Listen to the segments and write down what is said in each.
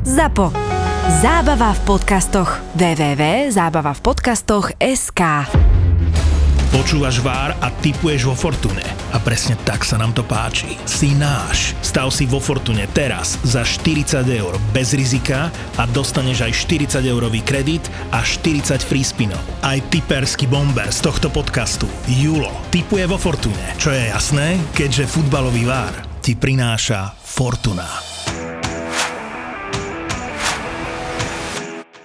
ZAPO. Zábava v podcastoch. www.zábavavpodcastoch.sk Počúvaš Vár a typuješ vo Fortune. A presne tak sa nám to páči. Si náš. Stav si vo Fortune teraz za 40 eur bez rizika a dostaneš aj 40 eurový kredit a 40 free spinov. Aj typerský bomber z tohto podcastu, Julo, typuje vo Fortune. Čo je jasné, keďže futbalový Vár ti prináša Fortuna.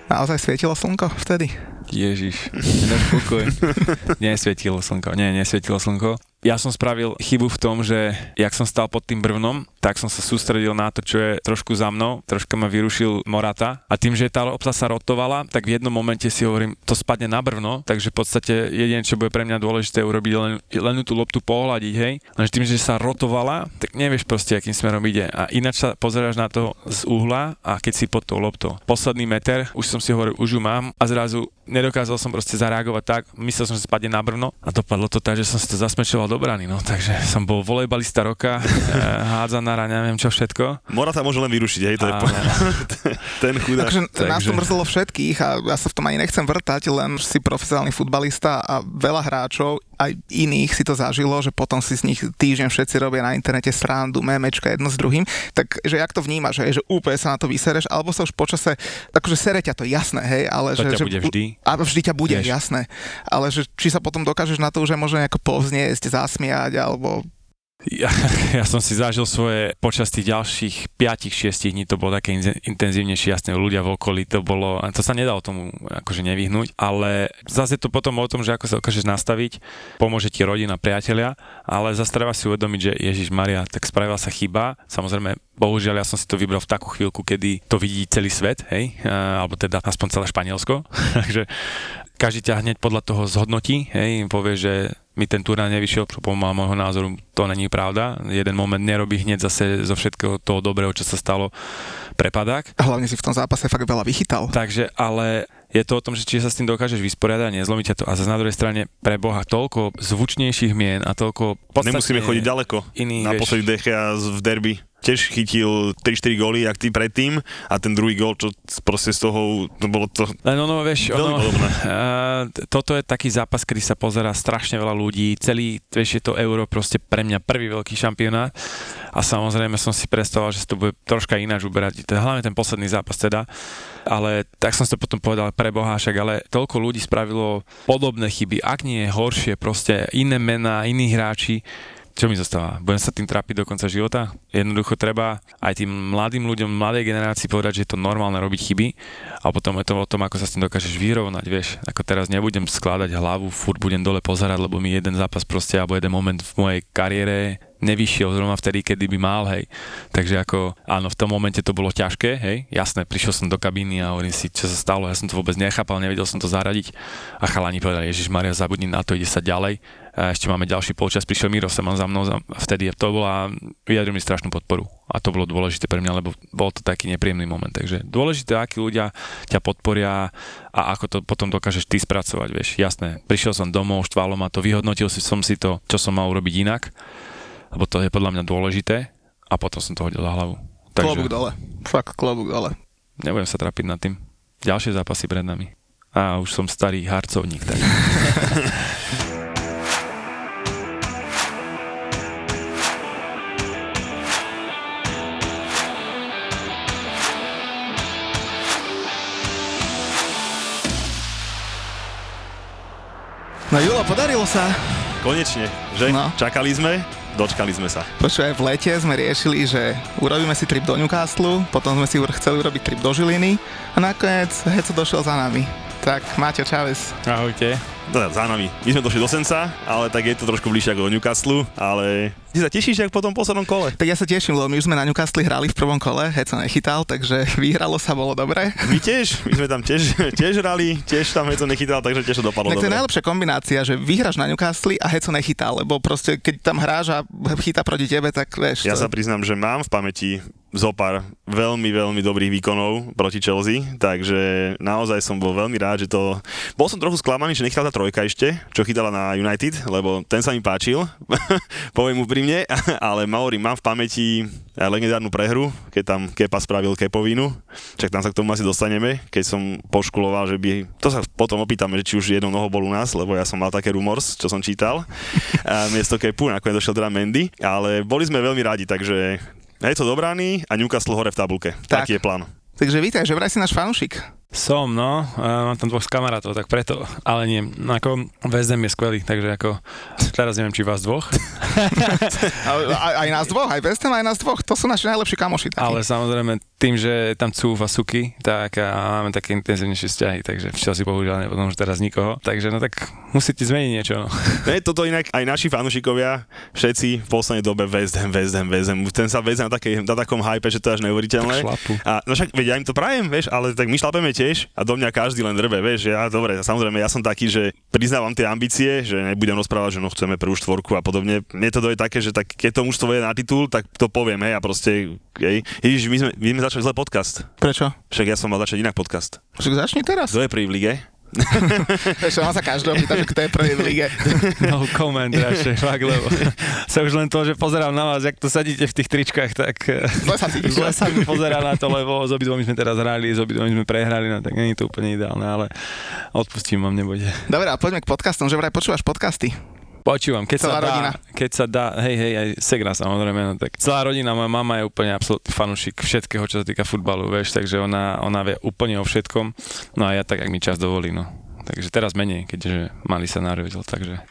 Naozaj svietilo slnko vtedy? Ježiš, nedáš pokoj. nesvietilo slnko, nie, nesvietilo slnko. Ja som spravil chybu v tom, že jak som stal pod tým brvnom, tak som sa sústredil na to, čo je trošku za mnou, troška ma vyrušil Morata a tým, že tá lopta sa rotovala, tak v jednom momente si hovorím, to spadne na brvno, takže v podstate jediné, čo bude pre mňa dôležité urobiť, len, len tú loptu pohľadiť, hej. Lenže tým, že sa rotovala, tak nevieš proste, akým smerom ide. A ináč sa pozeráš na to z uhla a keď si pod tou loptou. Posledný meter, už som si hovoril, už ju mám a zrazu nedokázal som proste zareagovať tak, myslel som, že spadne na brvno a dopadlo to tak, že som si to zasmečoval do brany, no takže som bol volejbalista roka, hádzanára, neviem čo všetko. Morata môže len vyrušiť, hej, to je po... ten chudák. Takže, takže nás to mrzelo všetkých a ja sa v tom ani nechcem vrtať, len si profesionálny futbalista a veľa hráčov aj iných si to zažilo, že potom si z nich týždeň všetci robia na internete srandu, memečka jedno s druhým, tak že jak to vnímaš, že, že úplne sa na to vysereš, alebo sa už počase, akože sere ťa to, jasné, hej, ale to že... ťa že bude vždy. A vždy ťa bude, Vieš. jasné. Ale že či sa potom dokážeš na to už aj možno nejako povzniesť, zasmiať, alebo Ja, ja som si zažil svoje počas tých ďalších 5-6 dní, to bolo také in- intenzívnejšie, jasne, ľudia v okolí, to bolo, to sa nedalo tomu akože nevyhnúť, ale zase je to potom o tom, že ako sa dokážeš nastaviť, pomôže ti rodina, priatelia, ale zase treba si uvedomiť, že Ježiš Maria, tak spravila sa chyba, samozrejme, bohužiaľ ja som si to vybral v takú chvíľku, kedy to vidí celý svet, hej, alebo teda aspoň celé Španielsko, takže každý ťa hneď podľa toho zhodnotí, hej, povie, že mi ten turnaj nevyšiel, čo podľa môjho názoru to není pravda. Jeden moment nerobí hneď zase zo všetkého toho dobrého, čo sa stalo prepadák. a hlavne si v tom zápase fakt veľa vychytal. Takže, ale je to o tom, že či sa s tým dokážeš vysporiadať, nezlomí ťa to. A zase na druhej strane, pre Boha, toľko zvučnejších mien a toľko... Nemusíme chodiť ďaleko. Iný, Naposledy vieš, Dechea v derby tiež chytil 3-4 góly, jak ty predtým a ten druhý gól, čo proste z toho, to bolo to Len ono, vieš, ono, podobné. Uh, toto je taký zápas, kedy sa pozerá strašne veľa ľudí, celý, vieš, je to euro proste pre mňa prvý veľký šampionát. A samozrejme som si predstavoval, že sa to bude troška ináč uberať, hlavne ten posledný zápas teda, ale tak som si to potom povedal pre Boha, však ale toľko ľudí spravilo podobné chyby, ak nie horšie, proste iné mená, iní hráči, čo mi zostáva? Budem sa tým trápiť do konca života? Jednoducho treba aj tým mladým ľuďom, mladej generácii povedať, že je to normálne robiť chyby a potom je to o tom, ako sa s tým dokážeš vyrovnať, vieš. Ako teraz nebudem skladať hlavu, furt budem dole pozerať, lebo mi jeden zápas proste, alebo jeden moment v mojej kariére nevyšiel zrovna vtedy, kedy by mal, hej. Takže ako, áno, v tom momente to bolo ťažké, hej, jasné, prišiel som do kabíny a hovorím si, čo sa stalo, ja som to vôbec nechápal, nevedel som to zaradiť a chalani povedali, Ježiš Maria, zabudni na to, ide sa ďalej. A ešte máme ďalší polčas, prišiel Miro Seman za mnou a vtedy to bola, vyjadril mi strašnú podporu a to bolo dôležité pre mňa, lebo bol to taký nepríjemný moment. Takže dôležité, akí ľudia ťa podporia a ako to potom dokážeš ty spracovať, vieš. Jasné, prišiel som domov, štvalo ma to, vyhodnotil som si to, čo som mal urobiť inak, lebo to je podľa mňa dôležité a potom som to hodil za hlavu. Klobúk dole. Fakt, klobúk dole. nebudem sa trapiť nad tým. Ďalšie zápasy pred nami. A už som starý harcovník, tak No Julo, podarilo sa. Konečne, že? No. Čakali sme, dočkali sme sa. Počúvaj, v lete sme riešili, že urobíme si trip do Newcastle, potom sme si chceli urobiť trip do Žiliny a nakoniec Heco došiel za nami. Tak, Maťo Čávez. ahojte. Teda za nami. My sme došli do Senca, ale tak je to trošku bližšie ako do Newcastle, ale ty sa tešíš, jak po tom poslednom kole? Tak ja sa teším, lebo my už sme na Newcastle hrali v prvom kole, Heco nechytal, takže vyhralo sa, bolo dobre. My tiež, my sme tam tiež, tiež hrali, tiež tam Heco nechytal, takže tiež to dopadlo Tak to je najlepšia kombinácia, že vyhráš na Newcastle a Heco nechytá, lebo proste keď tam hráš a chytá proti tebe, tak vieš. Ja to... sa priznám, že mám v pamäti zopár veľmi, veľmi dobrých výkonov proti Chelsea, takže naozaj som bol veľmi rád, že to... Bol som trochu sklamaný, že nechytala tá trojka ešte, čo chytala na United, lebo ten sa mi páčil, poviem úprimne, ale Maori mám v pamäti legendárnu prehru, keď tam Kepa spravil Kepovinu, čak tam sa k tomu asi dostaneme, keď som poškuloval, že by... To sa potom opýtame, že či už jednou nohou bol u nás, lebo ja som mal také rumors, čo som čítal, miesto Kepu, nakoniec došiel teda Mendy, ale boli sme veľmi radi, takže je to dobrány a Newcastle hore v tabulke. Tak. Taký je plán. Takže vítaj, že vraj si náš fanúšik. Som, no. Uh, mám tam dvoch kamarátov, tak preto. Ale nie, no ako VSM je skvelý, takže ako teraz neviem, či vás dvoch. aj, aj nás dvoch, aj VSM, aj nás dvoch. To sú naši najlepší kamoši. Taký. Ale samozrejme, tým, že tam cúva suky, tak a máme také intenzívnejšie vzťahy, takže v si bohužiaľ nepodom, že teraz nikoho. Takže no tak musíte zmeniť niečo. No. Ne, toto inak aj naši fanúšikovia, všetci v poslednej dobe West Ham, West Ham, West Ham. Ten sa West Ham na, takej, na takom hype, že to je až neuveriteľné. A no však, veď ja im to prajem, vieš, ale tak my šlapeme tiež tiež a do mňa každý len drbe, vieš, ja dobre, samozrejme, ja som taký, že priznávam tie ambície, že nebudem rozprávať, že no chceme prvú štvorku a podobne. Mne to je také, že tak, keď to mužstvo je na titul, tak to poviem, hej, a proste, hej. Ježiš, my sme, my sme začali zle podcast. Prečo? Však ja som mal začať inak podcast. Však začni teraz. Kto je prvý v lige? Ešte on sa každého pýta, že kto je prvý v lige. No comment radšej, fakt, lebo sa už len to, že pozerám na vás, jak to sadíte v tých tričkách, tak zle sa, zle sa mi pozerá na to, lebo s obidvomi sme teraz hrali, s obidvomi sme prehrali, no tak nie je to úplne ideálne, ale odpustím vám, nebude. Dobre, a poďme k podcastom, že vraj počúvaš podcasty. Počúvam, keď celá sa dá, rodina. keď sa dá, hej, hej, aj Segra samozrejme, no tak celá rodina, moja mama je úplne absolútny fanúšik všetkého, čo sa týka futbalu, vieš, takže ona, ona vie úplne o všetkom, no a ja tak, ak mi čas dovolí, no. Takže teraz menej, keďže mali sa narodil, takže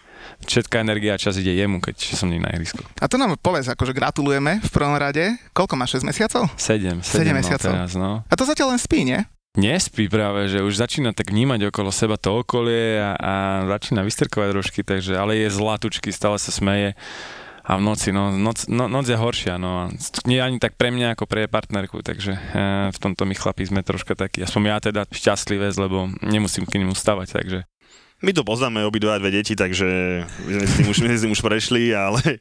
všetká energia a čas ide jemu, keď som nie na ihrisku. A to nám povedz, akože gratulujeme v prvom rade. Koľko máš, 6 mesiacov? 7, 7, 7 mesiacov. No, teraz, no. A to zatiaľ len spí, nie? Nespí práve, že už začína tak vnímať okolo seba to okolie a, a začína vystrkovať trošky, takže, ale je zlatučky, stále sa smeje a v noci, no, noc, no, noc je horšia, no, nie ani tak pre mňa ako pre partnerku, takže e, v tomto my chlapi sme troška takí, aspoň ja teda šťastlivý, lebo nemusím k nemu stavať, takže my to poznáme obidva dve deti, takže sme s tým už, s tým už prešli, ale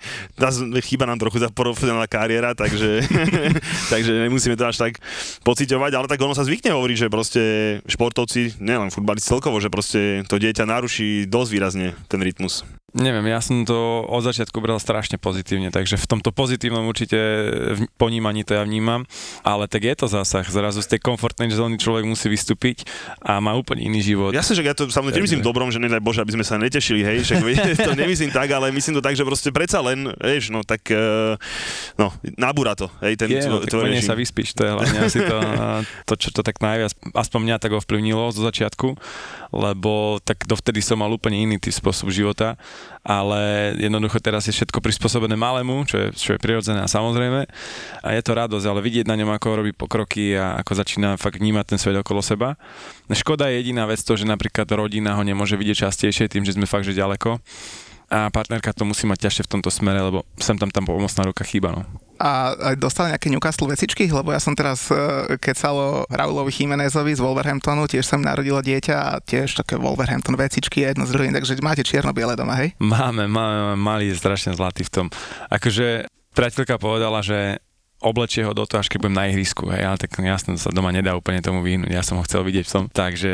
chýba nám trochu tá profesionálna kariéra, takže, takže nemusíme to až tak pociťovať, ale tak ono sa zvykne hovoriť, že proste športovci, nielen futbalisti celkovo, že proste to dieťa naruší dosť výrazne ten rytmus. Neviem, ja som to od začiatku bral strašne pozitívne, takže v tomto pozitívnom určite ponímaní to ja vnímam, ale tak je to zásah. Zrazu z tej komfortnej zóny človek musí vystúpiť a má úplne iný život. Jasne, že ja to samozrejme nemyslím dobrom, že nedaj Bože, aby sme sa netešili, hej, že to nemyslím tak, ale myslím to tak, že proste predsa len, vieš, no tak, uh, no, nabúra to, hej, ten je, no, tvoj sa vyspíš, to je hlavne asi to, to, čo to tak najviac, aspoň mňa tak ovplyvnilo zo začiatku, lebo tak dovtedy som mal úplne iný typ spôsob života, ale jednoducho teraz je všetko prispôsobené malému, čo je, čo je prirodzené a samozrejme a je to radosť, ale vidieť na ňom, ako robí pokroky a ako začína fakt vnímať ten svet okolo seba. Škoda je jediná vec to, že napríklad rodina ho nemôže vidieť častejšie tým, že sme fakt že ďaleko a partnerka to musí mať ťažšie v tomto smere, lebo sem tam tam pomocná ruka chýba. No a aj dostal nejaké Newcastle vecičky, lebo ja som teraz e, kecalo Raulovi Chimenezovi z Wolverhamptonu, tiež sa mi narodilo dieťa a tiež také Wolverhampton vecičky jedno z druhým, takže máte čierno-biele doma, hej? Máme, máme, malý je strašne zlatý v tom. Akože priateľka povedala, že oblečie ho do toho, až keď budem na ihrisku, hej, ale tak jasne sa doma nedá úplne tomu vyhnúť, ja som ho chcel vidieť v tom, takže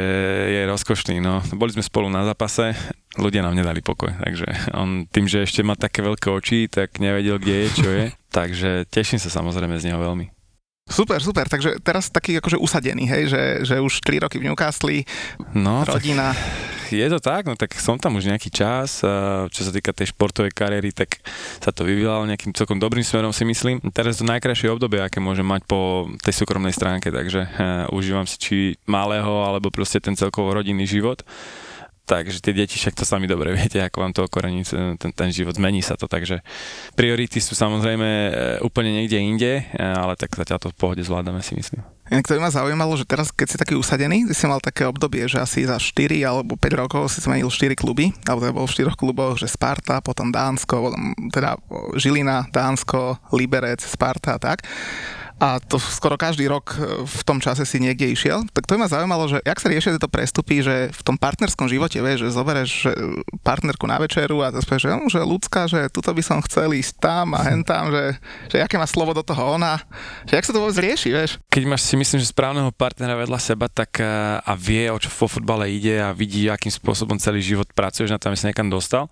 je rozkošný, no. Boli sme spolu na zápase, ľudia nám nedali pokoj, takže on tým, že ešte má také veľké oči, tak nevedel, kde je, čo je, takže teším sa samozrejme z neho veľmi. Super, super, takže teraz taký akože usadený, hej, že, že už 3 roky v Newcastle, no, rodina. Je to tak, no tak som tam už nejaký čas, čo sa týka tej športovej kariéry, tak sa to vyvíjalo nejakým celkom dobrým smerom si myslím. Teraz to najkrajšie obdobie, aké môžem mať po tej súkromnej stránke, takže uh, užívam si či malého, alebo proste ten celkovo rodinný život takže tie deti však to sami dobre viete, ako vám to okorení ten, ten život, zmení sa to, takže priority sú samozrejme e, úplne niekde inde, e, ale tak zatiaľ to v pohode zvládame si myslím. Inak to by ma zaujímalo, že teraz, keď si taký usadený, ty si mal také obdobie, že asi za 4 alebo 5 rokov si zmenil 4 kluby, alebo to bol v 4 kluboch, že Sparta, potom Dánsko, potom teda Žilina, Dánsko, Liberec, Sparta a tak. A to skoro každý rok e, v tom čase si niekde išiel. Tak to ma zaujímalo, že jak sa riešia tieto prestupy, že v tom partnerskom živote, vieš, že zoberieš že partnerku na večeru a to že, no, že ľudská, že tuto by som chcel ísť tam a hen tam, že, že aké má slovo do toho ona, že jak sa to vôbec rieši, vieš. Keď máš si myslím, že správneho partnera vedľa seba, tak e, a vie, o čo vo futbale ide a vidí, akým spôsobom celý život pracuješ na tom, aby sa niekam dostal,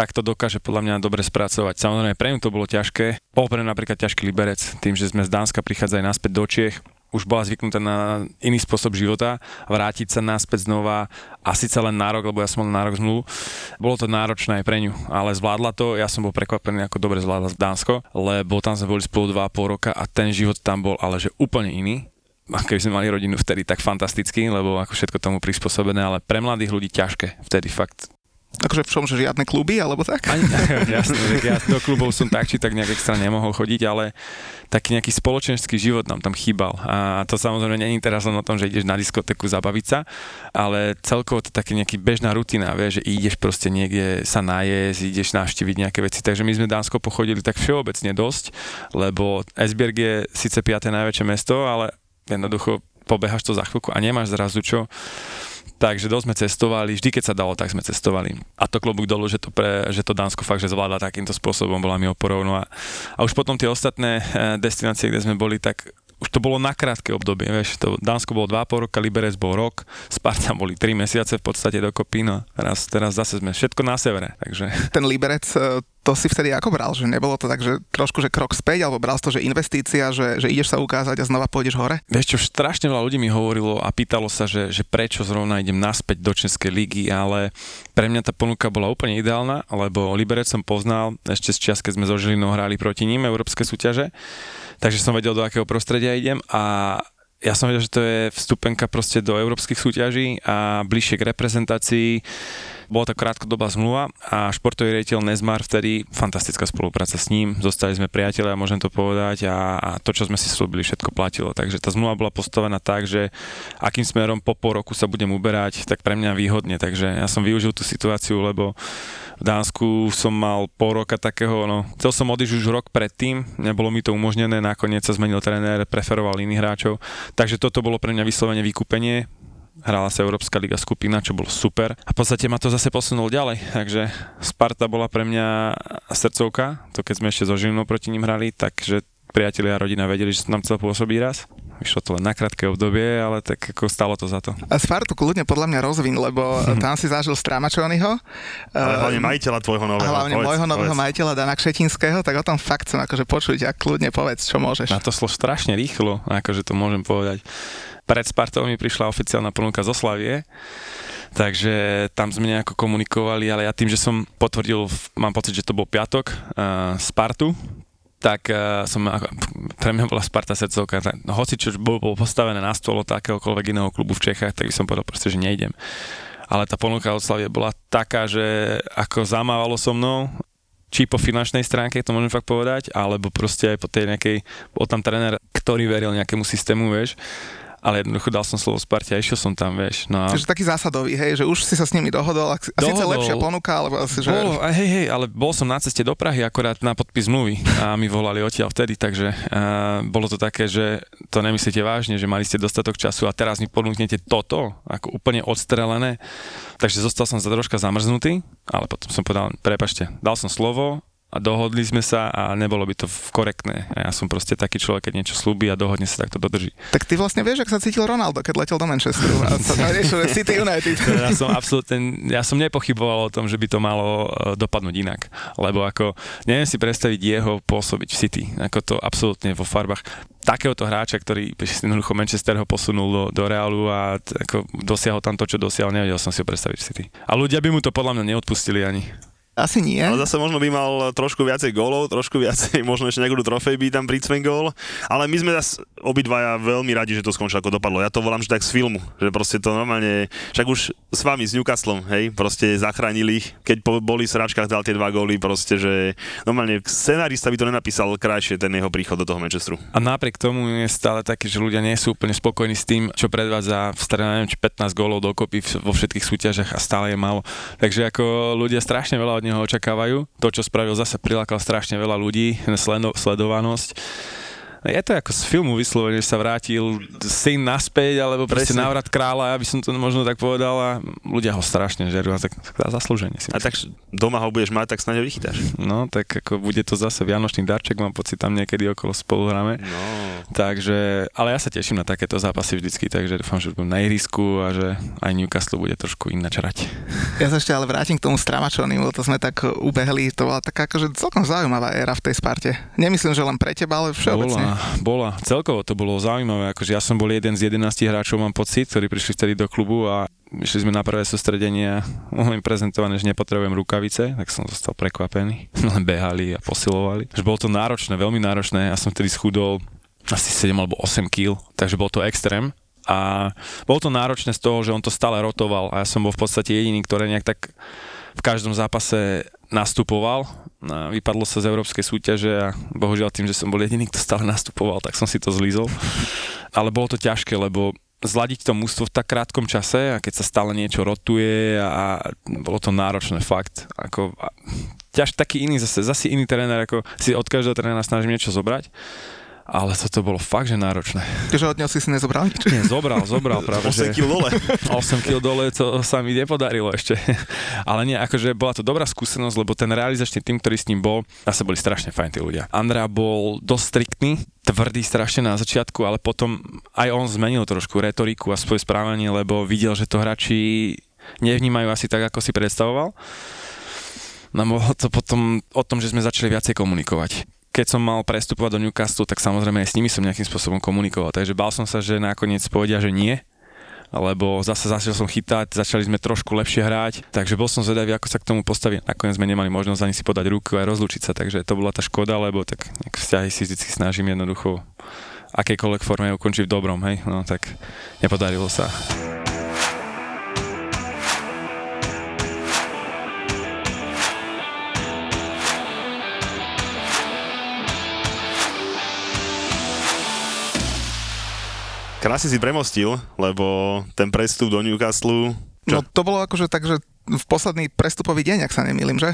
tak to dokáže podľa mňa dobre spracovať. Samozrejme, pre ňu to bolo ťažké. Bol pre napríklad ťažký liberec, tým, že sme z Dánska Slovenska prichádza aj naspäť do Čiech, už bola zvyknutá na iný spôsob života, vrátiť sa naspäť znova a síce len na rok, lebo ja som mal na rok zmluvu. Bolo to náročné aj pre ňu, ale zvládla to, ja som bol prekvapený, ako dobre zvládla Dánsko, lebo tam sme boli spolu 2,5 roka a ten život tam bol ale že úplne iný a keby sme mali rodinu vtedy tak fantastický, lebo ako všetko tomu prispôsobené, ale pre mladých ľudí ťažké. Vtedy fakt Akože v čom, že žiadne kluby, alebo tak? Ani, jasne, tak ja do klubov som tak, či tak nejak extra nemohol chodiť, ale taký nejaký spoločenský život nám tam chýbal. A to samozrejme není teraz len o tom, že ideš na diskotéku zabaviť sa, ale celkovo to také nejaký bežná rutina, vie, že ideš proste niekde sa najesť, ideš navštíviť nejaké veci. Takže my sme Dánsko pochodili tak všeobecne dosť, lebo Esbjerg je síce piaté najväčšie mesto, ale jednoducho pobehaš to za chvíľku a nemáš zrazu čo Takže dosť sme cestovali, vždy keď sa dalo, tak sme cestovali. A to klobúk dolu, že to, pre, že to Dánsko fakt, že zvláda takýmto spôsobom, bola mi oporou. No a, a už potom tie ostatné eh, destinácie, kde sme boli, tak už to bolo na krátke obdobie, vieš, to Dánsko bolo 2,5 roka, Liberec bol rok, Sparta boli 3 mesiace v podstate dokopy, no teraz, teraz zase sme všetko na severe, takže... Ten Liberec, e, to si vtedy ako bral, že nebolo to tak, že trošku, že krok späť, alebo bral to, že investícia, že, že ideš sa ukázať a znova pôjdeš hore? Vieš čo, strašne veľa ľudí mi hovorilo a pýtalo sa, že, že prečo zrovna idem naspäť do Českej ligy, ale pre mňa tá ponuka bola úplne ideálna, lebo Liberec som poznal ešte z čas, keď sme so Žilinou hrali proti ním európske súťaže takže som vedel, do akého prostredia idem a ja som vedel, že to je vstupenka proste do európskych súťaží a bližšie k reprezentácii. Bola to krátkodobá zmluva a športový rejiteľ Nezmar vtedy, fantastická spolupráca s ním, zostali sme priatelia, môžem to povedať a, a to, čo sme si slúbili, všetko platilo. Takže tá zmluva bola postavená tak, že akým smerom po pol roku sa budem uberať, tak pre mňa výhodne. Takže ja som využil tú situáciu, lebo v Dánsku som mal pol roka takého, no, chcel som odísť už rok predtým, nebolo mi to umožnené, nakoniec sa zmenil tréner, preferoval iných hráčov, takže toto bolo pre mňa vyslovene vykúpenie, hrala sa Európska liga skupina, čo bolo super. A v podstate ma to zase posunul ďalej, takže Sparta bola pre mňa srdcovka, to keď sme ešte so Žilinou proti ním hrali, takže priatelia a rodina vedeli, že som tam chcel pôsobiť raz. Vyšlo to len na krátke obdobie, ale tak ako stalo to za to. A Spartu kľudne podľa mňa rozvin, lebo tam si zažil Stramačonyho. Ale hlavne ehm, majiteľa tvojho nového. A hlavne povedz, môjho nového povedz. majiteľa Dana Kšetinského, tak o tom fakt chcem akože počuť a kľudne povedz, čo môžeš. Na to šlo strašne rýchlo, akože to môžem povedať. Pred Spartou mi prišla oficiálna ponuka zo Slavie, takže tam sme nejako komunikovali, ale ja tým, že som potvrdil, mám pocit, že to bol piatok, uh, Spartu, tak uh, som, pre mňa bola Sparta srdcovka. No, hoci čo bol, bol postavené na stôl od akéhokoľvek iného klubu v Čechách, tak by som povedal proste, že nejdem. Ale tá ponuka od Slavie bola taká, že ako zamávalo so mnou, či po finančnej stránke, to môžem fakt povedať, alebo proste aj po tej nejakej, bol tam tréner, ktorý veril nejakému systému, vieš, ale jednoducho dal som slovo Sparte a išiel som tam, vieš. No a... Takže taký zásadový, hej, že už si sa s nimi dohodol, a síce lepšia ponuka, alebo asi, že... Bolo, hej, hej, ale bol som na ceste do Prahy akorát na podpis zmluvy a mi volali odtiaľ vtedy, takže uh, bolo to také, že to nemyslíte vážne, že mali ste dostatok času a teraz mi ponúknete toto, ako úplne odstrelené. Takže zostal som za troška zamrznutý, ale potom som povedal, prepašte, dal som slovo, a dohodli sme sa a nebolo by to korektné. A ja som proste taký človek, keď niečo slúbi a dohodne sa, tak to dodrží. Tak ty vlastne vieš, ak sa cítil Ronaldo, keď letel do Manchesteru a sa riešil City United. ja som absolútne, ja som nepochyboval o tom, že by to malo e, dopadnúť inak. Lebo ako, neviem si predstaviť jeho pôsobiť v City. Ako to absolútne vo farbách takéhoto hráča, ktorý jednoducho Manchester ho posunul do, do Realu a t- ako dosiahol tam to, čo dosiahol, nevedel som si ho predstaviť v City. A ľudia by mu to podľa mňa neodpustili ani. Asi nie. Ale zase možno by mal trošku viacej gólov, trošku viacej, možno ešte nejakú trofej by tam pricmen gól. Ale my sme zase obidvaja veľmi radi, že to skončilo ako dopadlo. Ja to volám, že tak z filmu, že proste to normálne, však už s vami, s Newcastlom, hej, proste zachránili ich, keď boli v sračkách, dal tie dva góly, proste, že normálne scenárista by to nenapísal krajšie, ten jeho príchod do toho Manchesteru. A napriek tomu je stále taký, že ľudia nie sú úplne spokojní s tým, čo predvádza v strane, neviem, či 15 gólov dokopy vo všetkých súťažiach a stále je málo. Takže ako ľudia strašne veľa od neho očakávajú. To, čo spravil, zase prilákal strašne veľa ľudí, sledovanosť. Je to ako z filmu vyslovene, že sa vrátil syn naspäť, alebo proste Presne. návrat kráľa, ja by som to možno tak povedal a ľudia ho strašne žerú a tak, tak zaslúženie si A myslím. tak doma ho budeš mať, tak snáď ho vychytáš. No, tak ako bude to zase vianočný darček, mám pocit, tam niekedy okolo spolu hráme. No. Takže, ale ja sa teším na takéto zápasy vždycky, takže dúfam, že budem na ihrisku a že aj Newcastle bude trošku ináč hrať. Ja sa ešte ale vrátim k tomu Stramačonimu, to sme tak ubehli, to bola taká akože celkom zaujímavá éra v tej Sparte. Nemyslím, že len pre teba, ale všeobecne. Bola, bola. Celkovo to bolo zaujímavé, akože ja som bol jeden z 11 hráčov, mám pocit, ktorí prišli vtedy do klubu a išli sme na prvé sústredenie a bolo im prezentované, že nepotrebujem rukavice, tak som zostal prekvapený. Len behali a posilovali. Že bolo to náročné, veľmi náročné. Ja som vtedy schudol asi 7 alebo 8 kg, takže bol to extrém. A bolo to náročné z toho, že on to stále rotoval a ja som bol v podstate jediný, ktorý nejak tak v každom zápase nastupoval. Vypadlo sa z európskej súťaže a bohužiaľ tým, že som bol jediný, kto stále nastupoval, tak som si to zlízol. Ale bolo to ťažké, lebo zladiť to mústvo v tak krátkom čase a keď sa stále niečo rotuje a, a bolo to náročné fakt. Ako, a, ťaž taký iný zase, zase iný tréner, ako si od každého trénera snažím niečo zobrať. Ale toto bolo fakt, že náročné. Že od neho si si nezobral nič? Nie, zobral, zobral práve. 8 že- kg dole. 8 kg dole, to sa mi nepodarilo ešte. Ale nie, akože bola to dobrá skúsenosť, lebo ten realizačný tým, ktorý s ním bol, zase boli strašne fajn tí ľudia. Andrea bol dosť striktný, tvrdý strašne na začiatku, ale potom aj on zmenil trošku retoriku a svoje správanie, lebo videl, že to hráči nevnímajú asi tak, ako si predstavoval. No bolo to potom o tom, že sme začali viacej komunikovať. Keď som mal prestupovať do Newcastle, tak samozrejme aj s nimi som nejakým spôsobom komunikoval. Takže bál som sa, že nakoniec povedia, že nie, lebo zase začal som chytať, začali sme trošku lepšie hrať, takže bol som zvedavý, ako sa k tomu postaví. Nakoniec sme nemali možnosť ani si podať ruku aj rozlúčiť sa, takže to bola tá škoda, lebo tak vzťahy si vždy snažím jednoducho akejkoľvek forme ukončiť v dobrom, hej, no tak nepodarilo sa. Krásne si premostil, lebo ten prestup do Newcastle... No to bolo akože tak, že v posledný prestupový deň, ak sa nemýlim, že?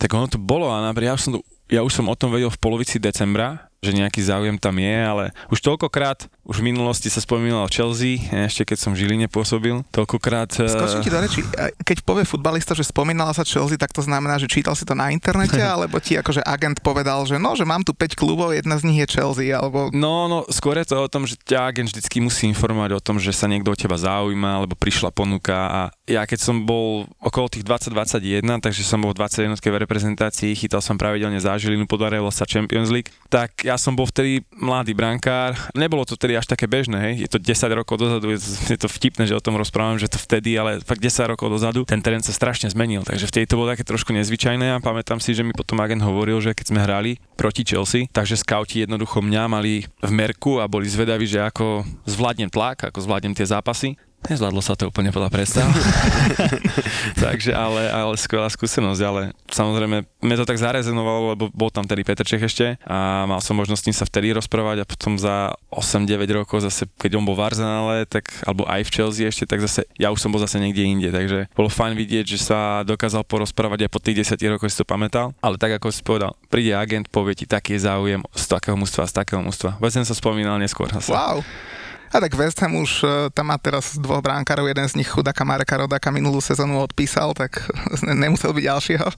Tak ono to bolo a napríklad ja už som, to- ja už som o tom vedel v polovici decembra, že nejaký záujem tam je, ale už toľkokrát, už v minulosti sa spomínalo Chelsea, ešte keď som v Žiline pôsobil, toľkokrát... eh, Skočím ti do reči. A Keď povie futbalista, že spomínala sa Chelsea, tak to znamená, že čítal si to na internete, alebo ti akože agent povedal, že no, že mám tu 5 klubov, jedna z nich je Chelsea, alebo... No, no, skôr je to o tom, že ťa agent vždycky musí informovať o tom, že sa niekto o teba zaujíma, alebo prišla ponuka a ja keď som bol okolo tých 20-21, takže som bol v 21 v reprezentácii, chytal som pravidelne za Žilinu, podarilo sa Champions League, tak ja som bol vtedy mladý brankár, nebolo to vtedy až také bežné, hej, je to 10 rokov dozadu, je, je to vtipné, že o tom rozprávam, že to vtedy, ale fakt 10 rokov dozadu, ten terén sa strašne zmenil, takže vtedy to bolo také trošku nezvyčajné a pamätám si, že mi potom agent hovoril, že keď sme hrali proti Chelsea, takže skauti jednoducho mňa mali v merku a boli zvedaví, že ako zvládnem tlak, ako zvládnem tie zápasy. Nezvládlo sa to úplne podľa predstav. Takže, ale, ale skvelá skúsenosť, ale samozrejme, mne to tak zarezonovalo, lebo bol tam tedy Petr Čech ešte a mal som možnosť s ním sa vtedy rozprávať a potom za 8-9 rokov zase, keď on bol v Arsenále, tak, alebo aj v Chelsea ešte, tak zase, ja už som bol zase niekde inde, takže bolo fajn vidieť, že sa dokázal porozprávať aj po tých 10 rokoch, si to pamätal, ale tak ako si povedal, príde agent, povie ti, taký je záujem z takého mužstva, z takého mužstva. Veď som sa spomínal neskôr. Zase. Wow. A tak West Ham už e, tam má teraz dvoch bránkárov, jeden z nich chudáka Mareka Rodaka minulú sezónu odpísal, tak nemusel byť ďalšieho.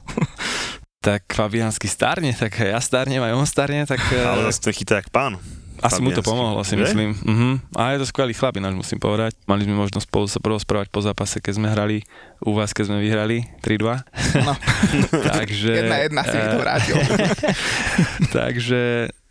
Tak Fabiansky starne, tak ja starnem, aj on starne, tak... Ale eh, zase to chytá jak pán. Asi mu to pomohlo, si myslím. Uh-huh. A je to skvelý chlap, ináč musím povedať. Mali sme možnosť spolu sa porozprávať po zápase, keď sme hrali u vás, keď sme vyhrali 3-2. No. Takže... Jedna jedna si mi to vrátil. Takže,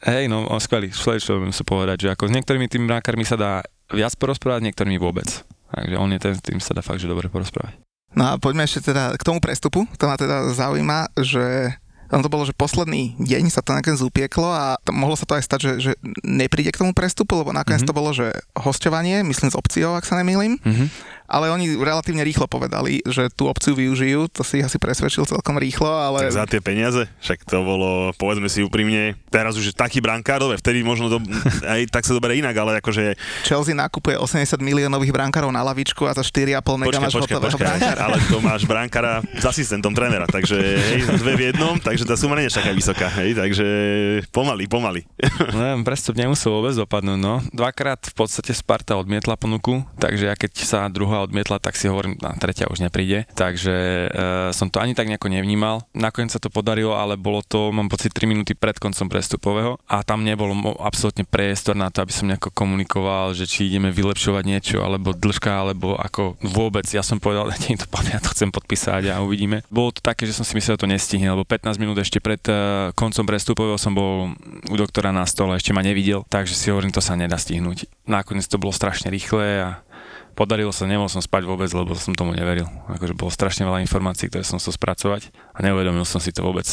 hej, no, on skvelý, skvelý človek, musím povedať, že ako s niektorými tými bránkármi sa dá viac porozprávať, niektorými vôbec. Takže on je ten, tým sa dá fakt, že dobre porozprávať. No a poďme ešte teda k tomu prestupu. To ma teda zaujíma, že tam to bolo, že posledný deň sa to nakoniec upieklo a to, mohlo sa to aj stať, že, že nepríde k tomu prestupu, lebo nakoniec Mhm. mm-hmm. to bolo, že hostovanie, myslím z opciou, ak sa nemýlim. Uh-huh. Ale oni relatívne rýchlo povedali, že tú opciu využijú, to si ich asi presvedčil celkom rýchlo, ale... Tak za tie peniaze, však to bolo, povedzme si úprimne, teraz už je taký brankár, dobre, vtedy možno to, aj tak sa dobre inak, ale akože... Chelsea nakupuje 80 miliónových brankárov na lavičku a za 4,5 mega máš počkaj, hotového počkaj, brankára. ale to máš brankára s asistentom trénera, takže hej, dve v jednom, takže tá suma nie je taká vysoká, hej, takže pomaly, pomaly. Neviem, prestup nemusel vôbec dopadnúť, no. Dvakrát v podstate Sparta odmietla ponuku, takže ja keď sa druhá odmietla, tak si hovorím, na tretia už nepríde, takže e, som to ani tak nejako nevnímal. Nakoniec sa to podarilo, ale bolo to, mám pocit, 3 minúty pred koncom prestupového a tam nebolo mo- absolútne priestor na to, aby som nejako komunikoval, že či ideme vylepšovať niečo, alebo dĺžka, alebo ako vôbec. Ja som povedal, nie to ja to chcem podpísať a uvidíme. Bolo to také, že som si myslel, že to nestihne, lebo 15 minút ešte pred uh, koncom prestupového som bol u doktora na stole, ešte ma nevidel, takže si hovorím, to sa nedá stihnúť. Nakoniec to bolo strašne rýchle a podarilo sa, nemohol som spať vôbec, lebo som tomu neveril. Akože bolo strašne veľa informácií, ktoré som chcel spracovať a neuvedomil som si to vôbec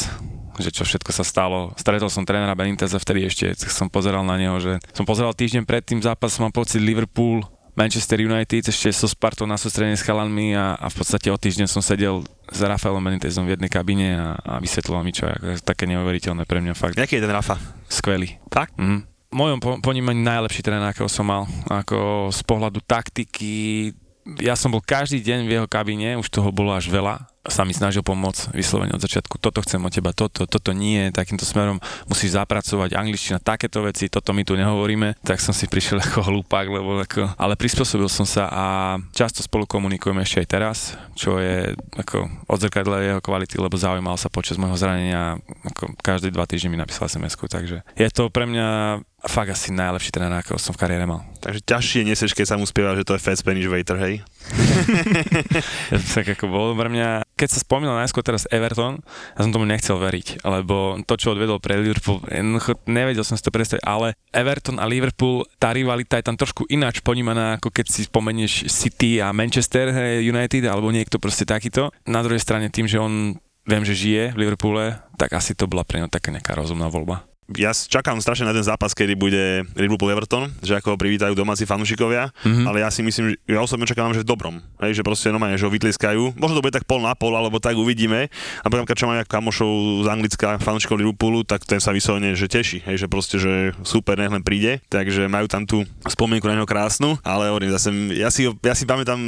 že čo všetko sa stalo. Stretol som trénera Beniteza vtedy ešte, som pozeral na neho, že som pozeral týždeň pred tým zápas, mám pocit Liverpool, Manchester United, ešte so Spartou na sústredení s chalanmi a, a v podstate o týždeň som sedel s Rafaelom Benitezom v jednej kabine a, a vysvetloval mi čo, ako, také neuveriteľné pre mňa fakt. Jaký je ten Rafa? Skvelý. Tak? Mhm. Mojom po- ponímaní najlepší tréner, akého som mal. Ako z pohľadu taktiky, ja som bol každý deň v jeho kabíne, už toho bolo až veľa sa mi snažil pomôcť vyslovene od začiatku. Toto chcem od teba, toto, toto nie, takýmto smerom musíš zapracovať angličtina, takéto veci, toto my tu nehovoríme, tak som si prišiel ako hlupák, lebo ako, ale prispôsobil som sa a často spolu komunikujeme ešte aj teraz, čo je ako odzrkadle jeho kvality, lebo zaujímal sa počas môjho zranenia, ako každé dva týždne mi napísal sms takže je to pre mňa fakt asi najlepší tréner, akého som v kariére mal. Takže ťažšie neseš, keď sa mu spieva, že to je Fat Spanish Waiter, hej? tak ako bolo pre mňa, keď sa spomínal najskôr teraz Everton, ja som tomu nechcel veriť, lebo to, čo odvedol pre Liverpool, jednoducho nevedel som si to predstaviť, ale Everton a Liverpool, tá rivalita je tam trošku ináč ponímaná, ako keď si spomenieš City a Manchester United, alebo niekto proste takýto. Na druhej strane tým, že on viem, že žije v Liverpoole, tak asi to bola pre neho taká nejaká rozumná voľba ja čakám strašne na ten zápas, kedy bude Liverpool Everton, že ako ho privítajú domáci fanúšikovia, mm-hmm. ale ja si myslím, že ja osobne čakám, že v dobrom, hej, že proste normálne, že ho vytliskajú. Možno to bude tak pol na pol, alebo tak uvidíme. A potom, keď čo mám kamošov z Anglicka, fanúšikov Liverpoolu, tak ten sa vyslovene, že teší, hej, že proste, že super, nech len príde. Takže majú tam tú spomienku na neho krásnu, ale hovorím zase, ja si, ja si pamätám,